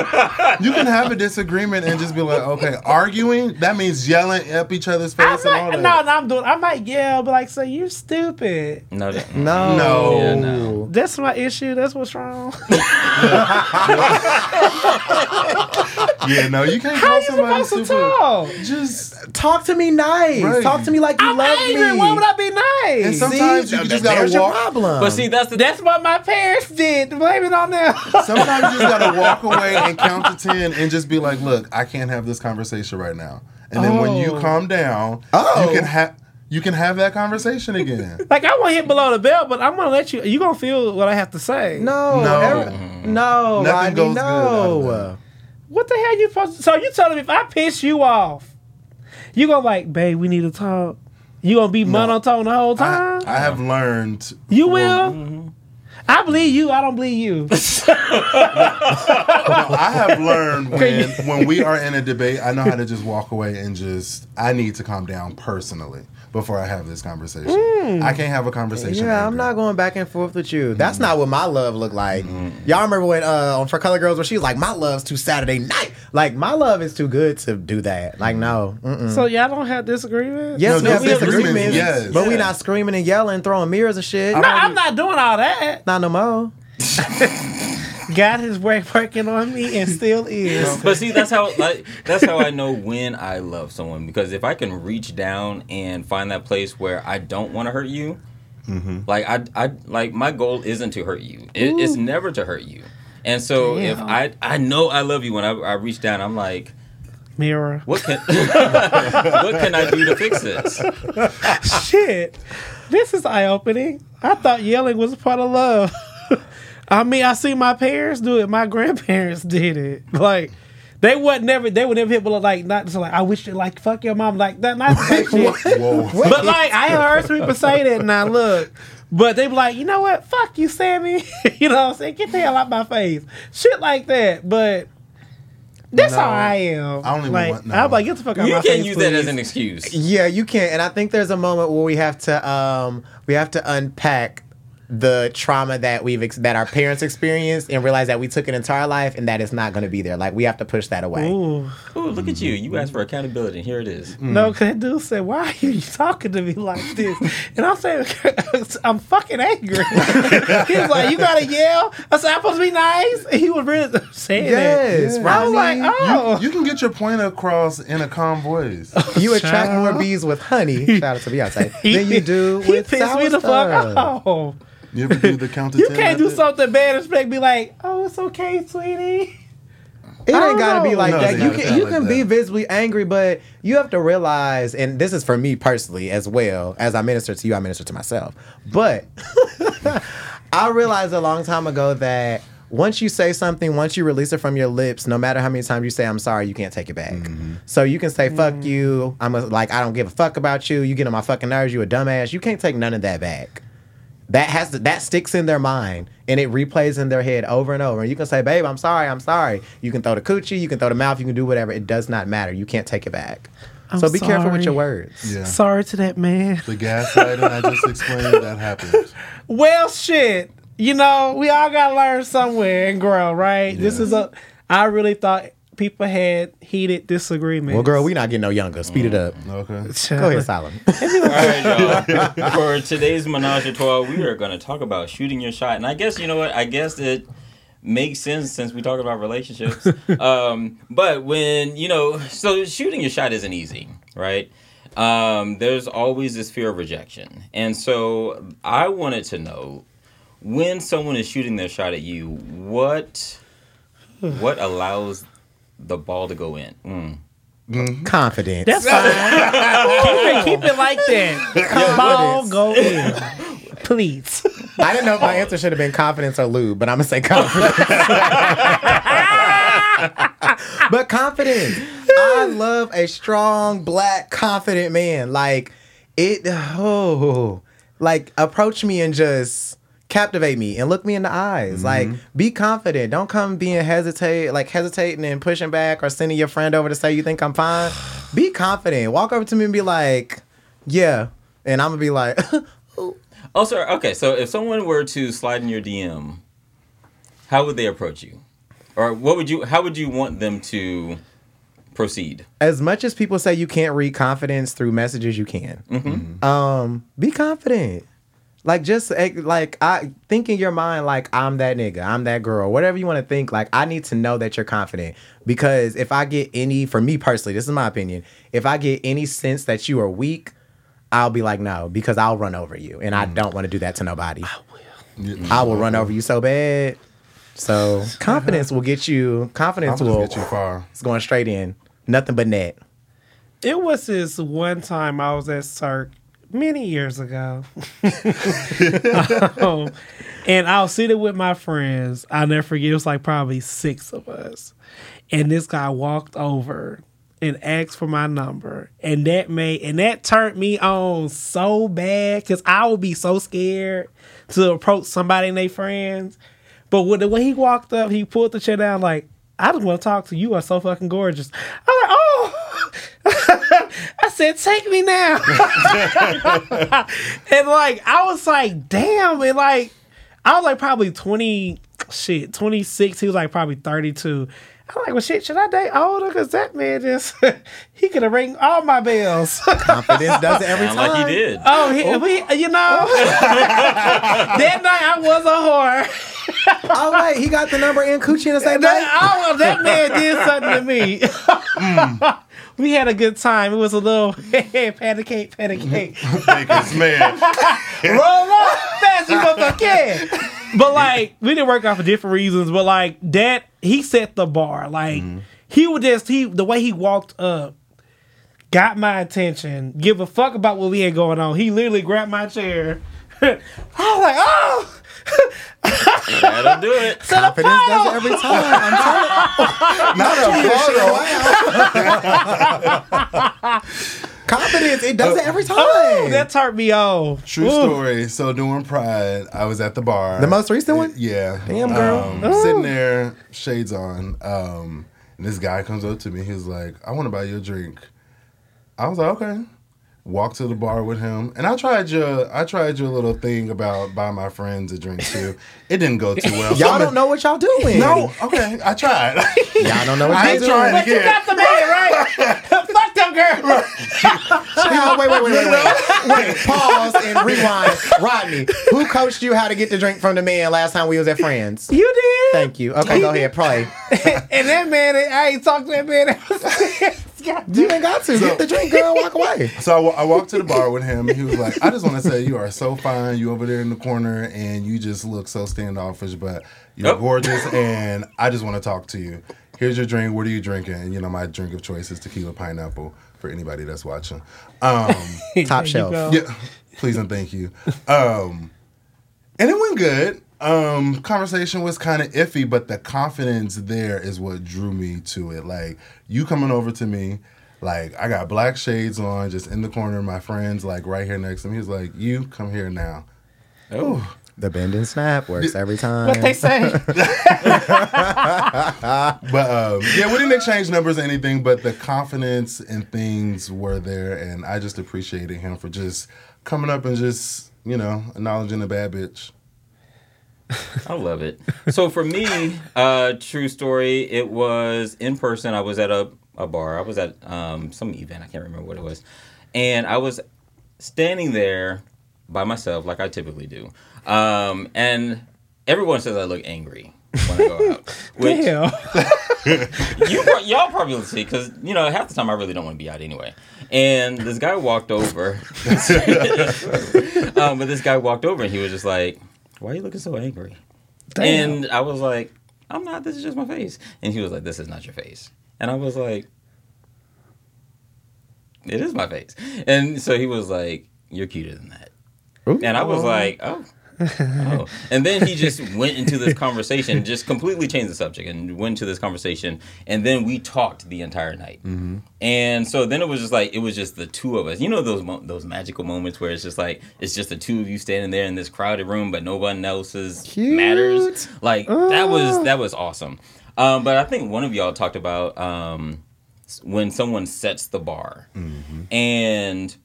you can have a disagreement and just be like, okay, arguing. That means yelling up each other's I face and all might, that. no, no, I'm doing. I might yell, but like, say you're stupid. No, that- No. No. Yeah, no. That's my issue. That's what's wrong. Yeah, no, you can't How call you somebody supposed to talk? Just Talk to me nice. Right. Talk to me like you I'm love angry. me. Why would I be nice? And sometimes See? you Th- just gotta there's your walk- problem. But see, that's the That's what my parents did. Blame it on them. sometimes you just gotta walk away and count to ten and just be like, look, I can't have this conversation right now. And then when you Oh. calm down, Oh. you can oh. have you can have that conversation again. like I want to hit below the belt, but I'm gonna let you. You gonna feel what I have to say. no, No. every- no, Nothing Rodney, goes good out of no. that. What the hell you supposed? To, so you telling me if I piss you off, you gonna like, babe, we need to talk. You gonna be monotone the whole time? I have learned. you for- will. I believe you. I don't believe you. I have learned when when we are in a debate, I know how to just walk away and just I need to calm down personally before I have this conversation. I can't have a conversation. Yeah, I'm not going back and forth with you. That's Mm-hmm. not what my love looked like. Y'all remember when uh on For Color Girls where she was like, My love's too Saturday night. Like my love is too good to do that. Like no. Mm-mm. so y'all don't have disagreements. Yes, No, we have disagreements, disagreements, yes. but we not screaming and yelling, throwing mirrors and shit. No, I'm not doing all that. not no more. got his work working on me and still is. But see, that's how like that's how I know when I love someone because if I can reach down and find that place where I don't want to hurt you, mm-hmm. like I, I like my goal isn't to hurt you. It, it's never to hurt you. And so if I I know I love you when I, I reach down, I'm like, Mirror. what can what can I do to fix this? Shit. This is eye opening. I thought yelling was a part of love. I mean, I see my parents do it. My grandparents did it. Like, they would never, they would never hit, but like, not just like, I wish you like, fuck your mom. Like, that, not that shit. Whoa. But like, I heard some people say that and I look. But they be like, you know what? Fuck you, Sammy. you know what I'm saying? Get the hell out my face. Shit like that. But that's No. how I am. I don't like, want- no. I'm like, get the fuck out You my face. You can't face. use that as an excuse. Yeah, you can't. And I think there's a moment where we have to um we have to unpack the trauma that we've ex- that our parents experienced and realize that we took it into our life and that it's not going to be there. Like we have to push that away. Ooh. Ooh, look at you. You asked for accountability, and here it is. Mm. No, because that dude said, Why are you talking to me like this? And I'm saying, I'm fucking angry. he was like, You gotta yell. I said, I'm supposed to be nice. And he was really saying Yes, that. I was like, Oh. You can get your point across in a calm voice. You attract more bees with honey. Shout out to Beyonce. He- than you do he with pissed sour me the fuck off. You ever do the count to You ten? can't do method? something bad and expect me like, Oh, it's okay, sweetie. It I ain't gotta be like No, that. it's You not- it's can not you like can be visibly angry, but you have to realize, and this is for me personally as well. As I minister to you, I minister to myself. But I realized a long time ago that once you say something, once you release it from your lips, no matter how many times you say "I'm sorry," you can't take it back. Mm-hmm. So you can say "fuck you," I'm a, like I don't give a fuck about you. You get on my fucking nerves. You a dumbass. You can't take none of that back that has to, that sticks in their mind and it replays in their head over and over. And you can say, "Babe, I'm sorry, I'm sorry." You can throw the coochie, you can throw the mouth, you can do whatever. It does not matter. You can't take it back. I'm so be careful with your words. Yeah. Sorry to that man. The gaslighting I just explained that happens. Well, shit. You know, we all gotta learn somewhere and grow, right? This is a. I really thought people had heated disagreements. Well, girl, we not getting no younger. Speed it up. Okay. Go ahead, Solomon. All right, y'all. For today's Menage a Trois, we are going to talk about shooting your shot. And I guess, you know what? I guess it makes sense since we talk about relationships. um, but when, you know, so shooting your shot isn't easy, right? Um, there's always this fear of rejection. And so I wanted to know when someone is shooting their shot at you, what what allows the ball to go in? Mm. Confidence. That's fine. keep, it, keep it like that. Come on, go in. Please. I didn't know if my answer should have been confidence or lube, but I'm gonna say confidence. but confidence. I love a strong, black, confident man. Like it. Oh, like approach me and just captivate me and look me in the eyes. Like be confident. Don't come being hesitate, like hesitating and pushing back or sending your friend over to say you think I'm fine. Be confident. Walk over to me and be like, yeah, and I'm gonna be like. Oh, sir. Okay, so if someone were to slide in your DM, how would they approach you, or what would you? How would you want them to proceed? as much as people say you can't read confidence through messages, you can. Um, be confident. Like just like I think in your mind like I'm that nigga, I'm that girl, whatever you want to think. Like I need to know that you're confident because if I get any, for me personally, this is my opinion. If I get any sense that you are weak, I'll be like no because I'll run over you, and I mm. don't want to do that to nobody. I will I will run over you so bad. So confidence will get you. Confidence Confidence will get you far. It's going straight in. Nothing but net. It was this one time I was at Cirque many years ago. um, and I was sitting with my friends. I'll never forget, it was like probably six of us. And this guy walked over and asked for my number. And that made and that turned me on so bad because I would be so scared to approach somebody and their friends. But when, when he walked up, he pulled the chair down like, I just want to talk to you. You are so fucking gorgeous. I'm like, oh. I said, take me now. and like, I was like, damn. And like, I was like probably 20, shit, 26. He was like probably 32. I'm like, well, shit, should I date older? Because that man just, he could have rang all my bells. Confidence does it every Sound time. like he did. Oh, he, oh. we, you know, that night I was a whore. Oh wait, he got the number and coochie in the same That, night. oh, that man did something to me. we had a good time. It was a little patty cake, patty cake. Baker's man. Roll up fast, you motherfucker can. But like, we didn't work out for different reasons. But like that, he set the bar. Like mm-hmm. he would just he the way he walked up. Got my attention. Give a fuck about what we had going on. He literally grabbed my chair. I was like, oh, That'll do it. Confidence does it every time. I'm telling Not a photo. Confidence, it does it every time. oh, that turned me off. True Ooh. story. So during Pride, I was at the bar. The most recent one? Yeah. Damn, girl. Um, Oh. Sitting there, shades on. Um, and this guy comes up to me. He's like, I want to buy you a drink. I was like, okay. Walked to the bar with him. And I tried your I tried your little thing about buy my friends a drink too. It didn't go too well. Y'all I'm don't know what y'all doing. No, okay. I tried. Y'all don't know what I y'all ain't doing. trying But you got the man, right? Fuck them girl. Wait, wait, wait, wait, wait. Wait, pause and rewind. Rodney, who coached you how to get the drink from the man last time we was at Friends? You did. Thank you. Okay, go ahead, play. and that man, I ain't talked to that man. God You ain't got to. Get the drink, girl. Walk away. So I, I walked to the bar with him, and he was like, "I just want to say you are so fine. You over there in the corner, and you just look so standoffish, but you're Oh. gorgeous, and I just want to talk to you. Here's your drink. What are you drinking? And you know, my drink of choice is tequila pineapple for anybody that's watching. Um, Top shelf. yeah, please and thank you. Um, and it went good. Um, conversation was kind of iffy, but the confidence there is what drew me to it. Like you coming over to me, like I got black shades on, just in the corner. My friends like right here next to me. He's like, "You come here now." Oh, The bend and snap works every time. What they say? But um, yeah, we didn't exchange numbers or anything, but the confidence and things were there, and I just appreciated him for just coming up and just you know acknowledging a bad bitch. I love it. So for me, uh, true story, it was in person. I was at a, a bar. I was at um, some event. I can't remember what it was. And I was standing there by myself, like I typically do. Um, and everyone says I look angry when I go out. Which Damn. you, y'all probably will see because you know half the time I really don't want to be out anyway. And this guy walked over, um, but this guy walked over and he was just like, "Why are you looking so angry?" Damn. And I was like, "I'm not. This is just my face." And he was like, "This is not your face." And I was like, "It is my face." And so he was like, "You're cuter than that." And I was like, "Oh." oh. And then he just went into this conversation, just completely changed the subject and went into this conversation. And then we talked the entire night. And so then it was just like, it was just the two of us. You know, those mo- those magical moments where it's just like, it's just the two of you standing there in this crowded room, but no one else's Cute. matters. Like, that was, that was awesome. Um, but I think one of y'all talked about um, when someone sets the bar. And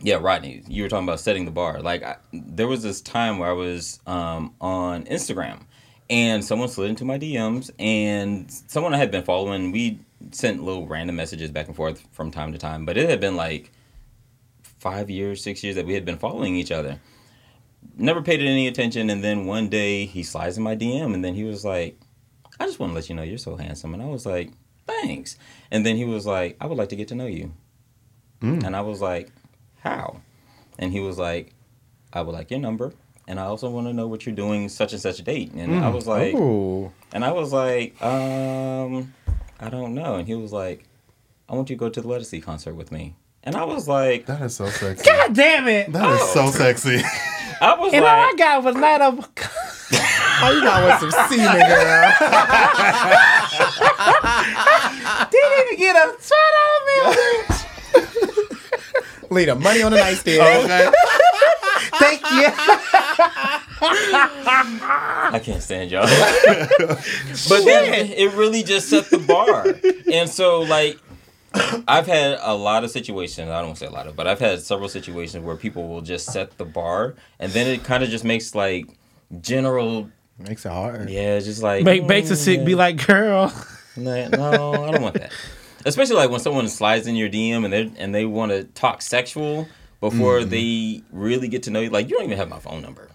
yeah, Rodney, you were talking about setting the bar. Like, I, there was this time where I was um, on Instagram, and someone slid into my DMs, and someone I had been following. We sent little random messages back and forth from time to time, but it had been like five years, six years that we had been following each other. Never paid it any attention, and then one day he slides in my DM, and then he was like, "I just want to let you know you're so handsome," and I was like, "Thanks." And then he was like, "I would like to get to know you," and I was like how? And he was like, I would like your number. And I also want to know what you're doing such and such a date. And I was like, Ooh. and I was like, um, I don't know. And he was like, I want you to go to the Ledisi concert with me. And I was like, That is so sexy. God damn it. That is so sexy. I was And all I got was not a. Oh, you got with some semen, girl. Didn't even get a shot on me. Leave the money on the nightstand. okay. Thank you. I can't stand y'all. but then it really just set the bar. And so, like, I've had a lot of situations, I don't want to say a lot of, but I've had several situations where people will just set the bar and then it kind of just makes like general, Makes it hard. yeah, it's just like. Make Bakes and sick be mm, like, girl. Nah, No, I don't want that. Especially like when someone slides in your DM and they and they want to talk sexual before mm-hmm. they really get to know you. Like you don't even have my phone number.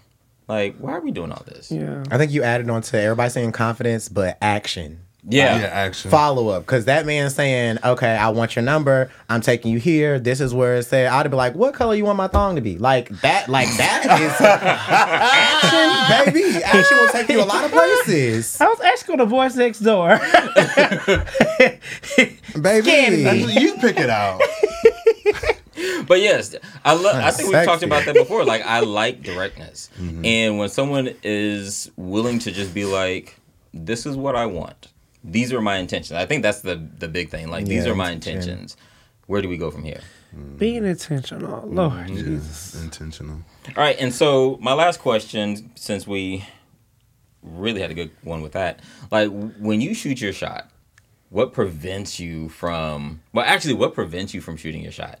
Like, why are we doing all this? Yeah. I think you added on to everybody saying confidence, but action. Yeah. Yeah, action. Follow up, because that man saying, "Okay, I want your number. I'm taking you here. This is where it's at." I'd be like, "What color you want my thong to be?" Like that. Like that is action, baby. Action will take you a lot of places, I was actually going to voice next door. baby. you pick it out. But yes, I love. I think we've Sexy. talked about that before. Like, I like directness, mm-hmm. and when someone is willing to just be like, "This is what I want. These are my intentions." I think that's the the big thing. Like, these are my intention. intentions. Where do we go from here? Being intentional. Mm, Lord Yeah, Jesus. intentional. All right, and so my last question, since we really had a good one with that, like when you shoot your shot, what prevents you from? Well, actually, what prevents you from shooting your shot?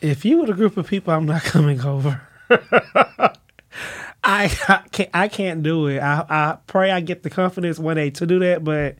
If you were a group of people, I'm not coming over. I, I can't. I can't do it. I, I pray I get the confidence one day to do that. But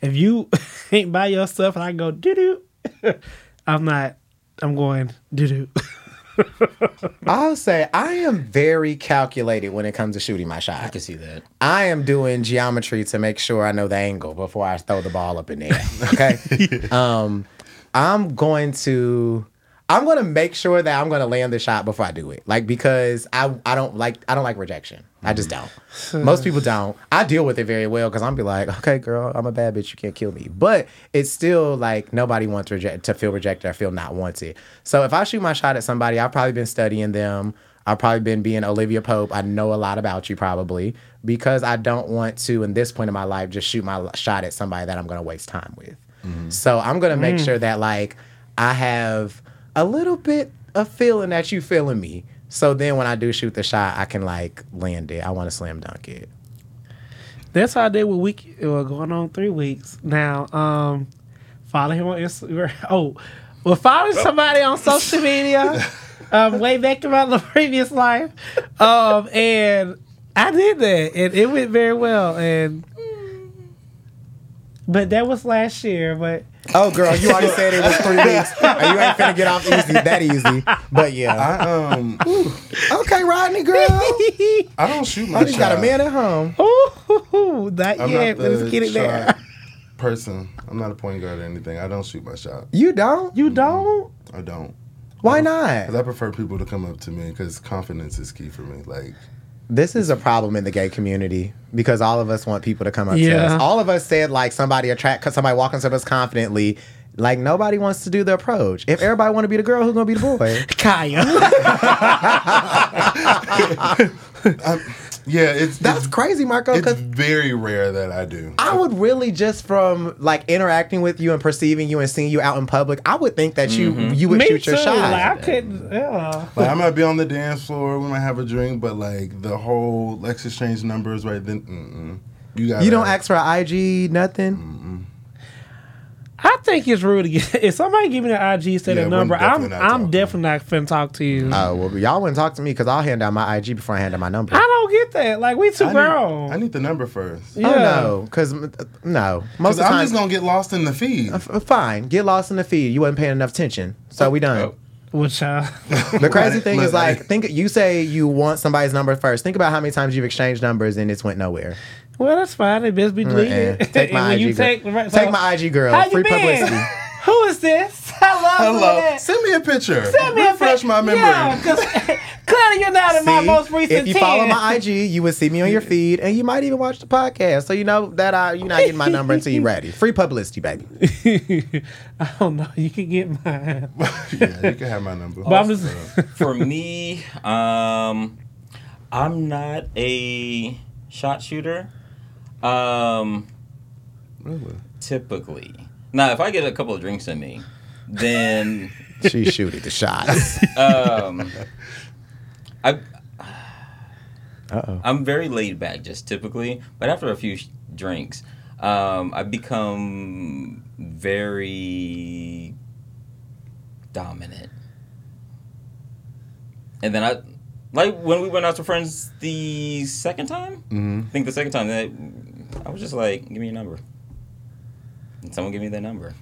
if you ain't by your stuff and I go doo doo, I'm not. I'm going doo doo. I'll say I am very calculated when it comes to shooting my shot. I can see that. I am doing geometry to make sure I know the angle before I throw the ball up in the air. Okay. um, I'm going to I'm going to make sure that I'm going to land the shot before I do it. Like because I I don't like I don't like rejection. I just mm. don't. Most people don't. I deal with it very well because I'm be like, okay, girl, I'm a bad bitch. You can't kill me. But it's still like nobody wants to reject to feel rejected or feel not wanted. So if I shoot my shot at somebody, I've probably been studying them. I've probably been being Olivia Pope. I know a lot about you probably because I don't want to, in this point in my life, just shoot my shot at somebody that I'm going to waste time with. Mm-hmm. So I'm going to make mm. sure that like I have a little bit of feeling that you feeling me. So then when I do shoot the shot, I can like land it. I want to slam dunk it. That's how I did with week. Well, going on three weeks now. Um, follow him on Instagram. Oh, well, following somebody on social media. um, way back in my previous life, um, and I did that, and it went very well. And but that was last year. But Oh, girl, you already said it was three weeks. and you ain't finna get off easy that easy. But yeah. I um Okay, Rodney, girl. I don't shoot my Rodney's shot. got a man at home. ooh, not I'm yet. not the Let's get it there. person. I'm not a point guard or anything. I don't shoot my shot. You don't? You don't? I don't. Why Because not? I prefer people to come up to me because confidence is key for me. Like, This is a problem in the gay community because all of us want people to come up to us. All of us said like somebody attract somebody walking to us confidently. Like nobody wants to do the approach. If everybody want to be the girl, who's gonna be the boy? Kaya. Um, yeah, it's That's it's, crazy, Marco. it's very rare that I do. I would really just from like interacting with you and perceiving you and seeing you out in public, I would think that you mm-hmm. you would Me shoot too. your shot. Like I couldn't. Yeah. Like, I might be on the dance floor, we might have a drink, but like the whole let's exchange numbers right then. Mm-mm. You got you don't ask for an IG, nothing. I think it's rude to get if somebody give me the IG say Yeah, the number. I'm definitely not I'm talking. definitely not finna talk to you. Oh well, y'all wouldn't talk to me because I'll hand out my IG before I hand out my number. I don't get that. Like we too I grown. need, I need the number first. yeah. Oh no, because uh, no, most Because of I'm time. just gonna get lost in the feed. Uh, f- fine, get lost in the feed. You wasn't paying enough attention, so we done. Oh. Which uh, The crazy thing is like, like- think you say you want somebody's number first. Think about how many times you've exchanged numbers and it's went nowhere. Well, that's fine. It best be Eh, deleted. Take my IG, you girl. take, right, take my IG girl. How you Free been? publicity. Who is this? Hello. Hello. Send Send me a picture. Send me a Refresh pic- my memory. Yeah, because clearly you're not in my most recent. if you 10. follow my IG, you would see me on your feed, and you might even watch the podcast. So you know that I, you're not getting my number until you're ready. Free publicity, baby. I don't know. You can get mine. yeah, you can have my number. But I'm just. For me, um, I'm not a shot shooter. Um, Really? typically. Now, if I get a couple of drinks in me, then She's shooting the shots. um, I Uh oh. I'm very laid back, just typically. But after a few sh- drinks, um, I become very dominant. And then I, like when we went out to friends the second time. hmm I think the second time that I was just like, "Give me your number." And someone give me their number.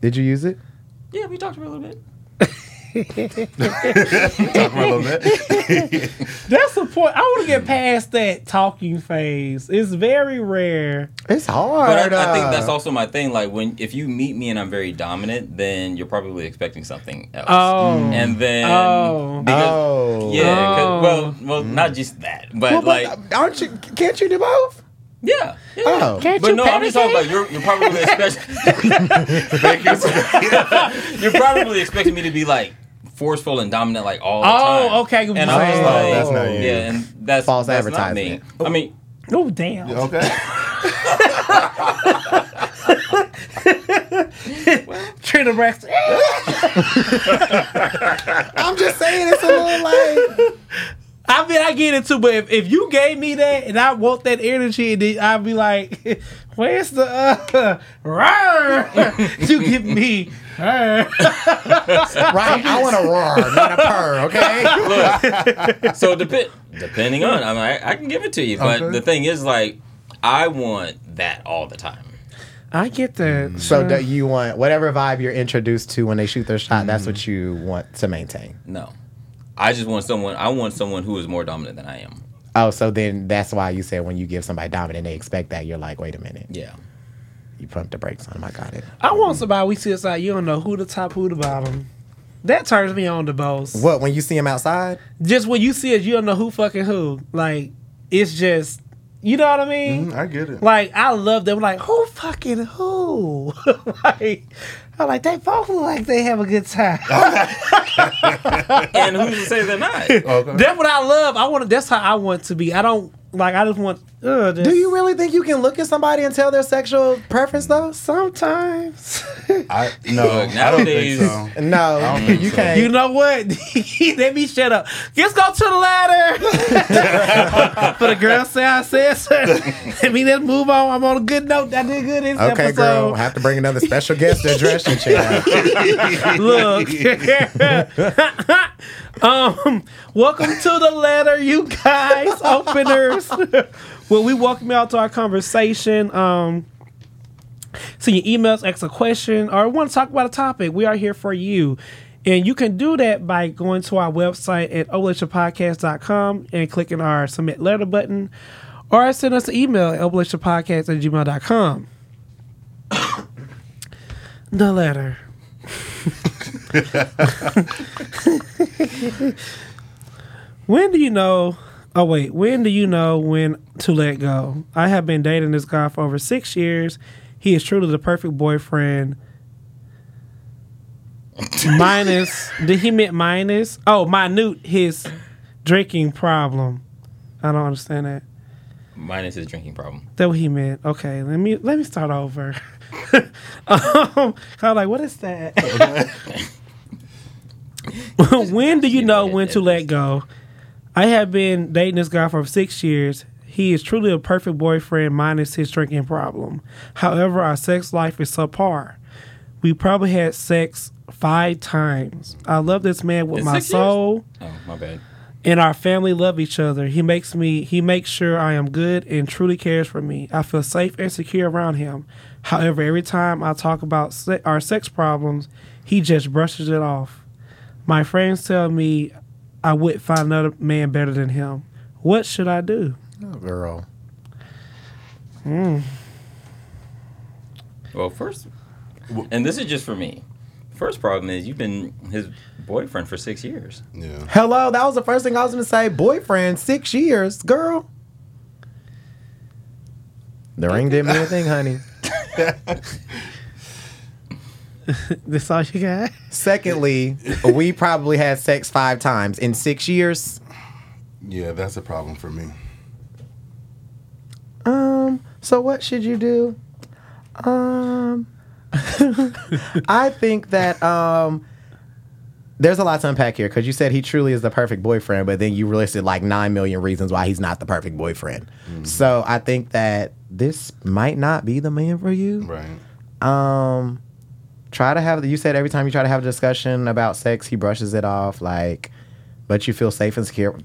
Did you use it? Yeah, we talked for a little bit. Talk for a little bit. That's the point. I want to get past that talking phase. It's very rare. It's hard. But I, I think uh, that's also my thing. Like when if you meet me and I'm very dominant, then you're probably expecting something else. Oh. and then Oh. because- Oh. yeah, 'cause- Oh. well, well, not just that, but Well, like but aren't you? Can't you do both? Yeah, yeah. Oh. Can't But you no, I'm just talking about you're. You're probably expecting. you're probably expecting me to be like forceful and dominant like all the time. Oh, time. okay, And I'm just oh, like, that's not you. yeah, and that's False that's not advertisement. me. I mean, Oh, oh damn. Okay. Trina Braxton. I'm just saying it's a little like. I mean, I get it too, but if, if you gave me that and I want that energy, then I'd be like, "Where's the uh, rawr? you give me?" uh." Right, I want a roar, not a purr. Okay. look. so depend depending on, I mean, I, I can give it to you, but Okay. the thing is, like, I want that all the time. I get that. So do you want whatever vibe you're introduced to when they shoot their shot? That's what you want to maintain. No, I just want someone. I want someone who is more dominant than I am. Oh, so then that's why you said when you give somebody dominant, they expect that. You're like, wait a minute, Yeah. you pump the brakes on them. I got it. I want somebody we see outside. You don't know who the top, who the bottom. That turns me on the most. What when you see him outside? Just when you see it, you don't know who fucking who. Like it's just, you know what I mean? Mm, I get it. Like I love them. Like who fucking who? like I'm like they both look like they have a good time. And who's to say they're not? Okay. that's what I love. I want. That's how I want to be. I don't like. I just want. Uh, just, Do you really think you can look at somebody and tell their sexual preference though? Sometimes. I no. Look, I don't nowadays- think so. No, don't think you so. can't. you know what? Let me shut up. Let's go to the ladder. For the girl say I said so. Let me just move on. I'm on a good note. I did good this okay, episode. girl, have to bring another special guest to address your chair. Look. Um, welcome to the letter, you guys, openers. well, we welcome you out to our conversation. Um, send your emails, ask a question, or want to talk about a topic. We are here for you. And you can do that by going to our website at oblatiapodcast.com and clicking our submit letter button, or send us an email at oblatiapodcast at gmail.com. the letter. when do you know? Oh wait, when do you know when to let go? I have been dating this guy for over six years. He is truly the perfect boyfriend. minus, did he meant minus? Oh, minute his drinking problem. I don't understand that. Minus his drinking problem. That what he meant. Okay, let me let me start over. um, I'm like, what is that? When do you know when to let go? I have been dating this guy for six years. He is truly a perfect boyfriend, minus his drinking problem. However, our sex life is subpar. We probably had sex five times. I love this man with In my six years? soul Oh, my bad. and our family love each other. He makes me he makes sure I am good and truly cares for me. I feel safe and secure around him. However, every time I talk about se- our sex problems, he just brushes it off. My friends tell me I would find another man better than him. What should I do? Oh, girl. Mm. Well, first, and this is just for me. First problem is you've been his boyfriend for six years. Yeah. Hello, that was the first thing I was gonna say. Boyfriend, six years, girl. The ring didn't mean a thing, honey. This all you got? Secondly, we probably had sex five times in six years. Yeah, that's a problem for me. Um, so what should you do? Um, I think that um, there's a lot to unpack here because you said he truly is the perfect boyfriend, but then you listed like nine million reasons why he's not the perfect boyfriend. So I think that this might not be the man for you. Right. Um, try to have. You said every time you try to have a discussion about sex, he brushes it off. Like, but you feel safe and secure.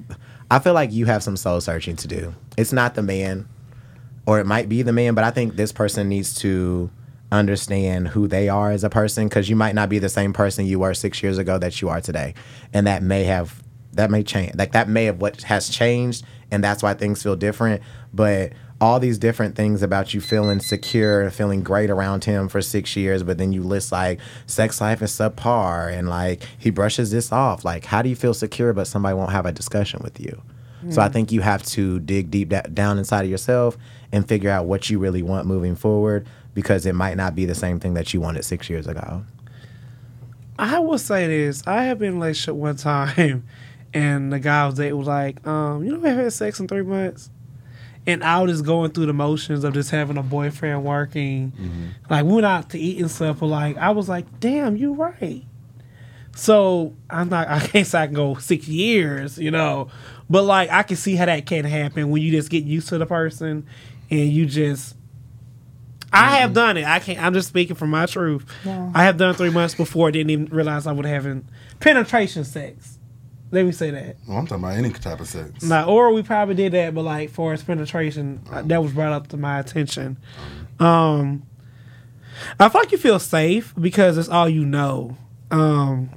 I feel like you have some soul searching to do. It's not the man, or it might be the man, but I think this person needs to understand who they are as a person because you might not be the same person you were six years ago that you are today and that may have that may change like that may have what has changed and that's why things feel different but all these different things about you feeling secure and feeling great around him for six years but then you list like sex life is subpar and like he brushes this off. Like how do you feel secure but somebody won't have a discussion with you? So I think you have to dig deep da- down inside of yourself and figure out what you really want moving forward because it might not be the same thing that you wanted six years ago. I will say this: I have been in a relationship one time, and the guy I was dating was like, um, "You know, we haven't had sex in three months," and I was just going through the motions of just having a boyfriend working. Mm-hmm. Like we went out to eat and stuff, but like I was like, "Damn, you right." So I'm not. I can't say I can go six years, you know, but like I can see how that can happen when you just get used to the person and you just. I mm-hmm. have done it. I can't. I'm just speaking from my truth. I have done three months before. Didn't even realize I would having penetration sex. Let me say that. Well, I'm talking about any type of sex. Now, or we probably did that, but like for its penetration, uh, that was brought up to my attention. Um, I feel like you feel safe because it's all you know. Um,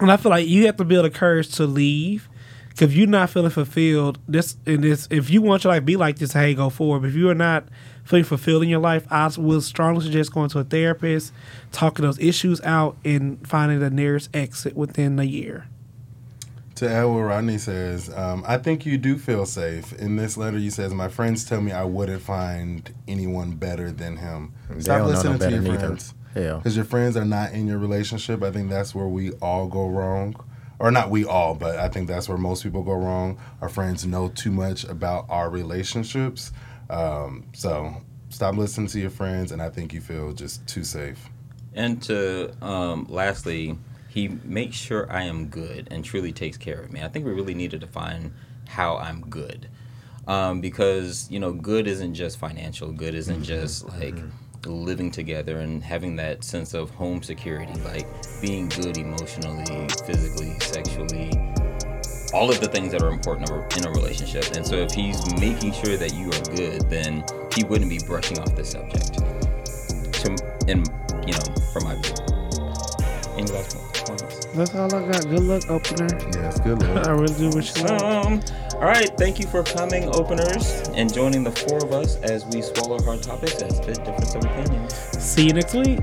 and I feel like you have to build a courage to leave. Cause if you're not feeling fulfilled, this and this, if you want your life to be like this, hey, go forward. But if you are not feeling fulfilled in your life, I will strongly suggest going to a therapist, talking those issues out, and finding the nearest exit within a year. To add what Rodney says, um, I think you do feel safe. In this letter, you says, "My friends tell me I wouldn't find anyone better than him." They Stop don't no listening to your neither. friends. Hell. Because your friends are not in your relationship. I think that's where we all go wrong. Or not we all, but I think that's where most people go wrong. Our friends know too much about our relationships. Um, so stop listening to your friends, and I think you feel just too safe. And to um, lastly, he makes sure I am good and truly takes care of me. I think we really need to define how I'm good, um, because you know, good isn't just financial. Good isn't just like living together and having that sense of home security, like being good emotionally, physically, sexually. All of the things that are important in a- relationship. And so, if he's making sure that you are good, then he wouldn't be brushing off the subject to in you know from my view. Any last points? That's all I got. Good luck, opener. Yes, good luck. I really do wish you luck. Um, all right, thank you for coming, openers, and joining the four of us as we swallow hard topics and spit difference of opinions. See you next week.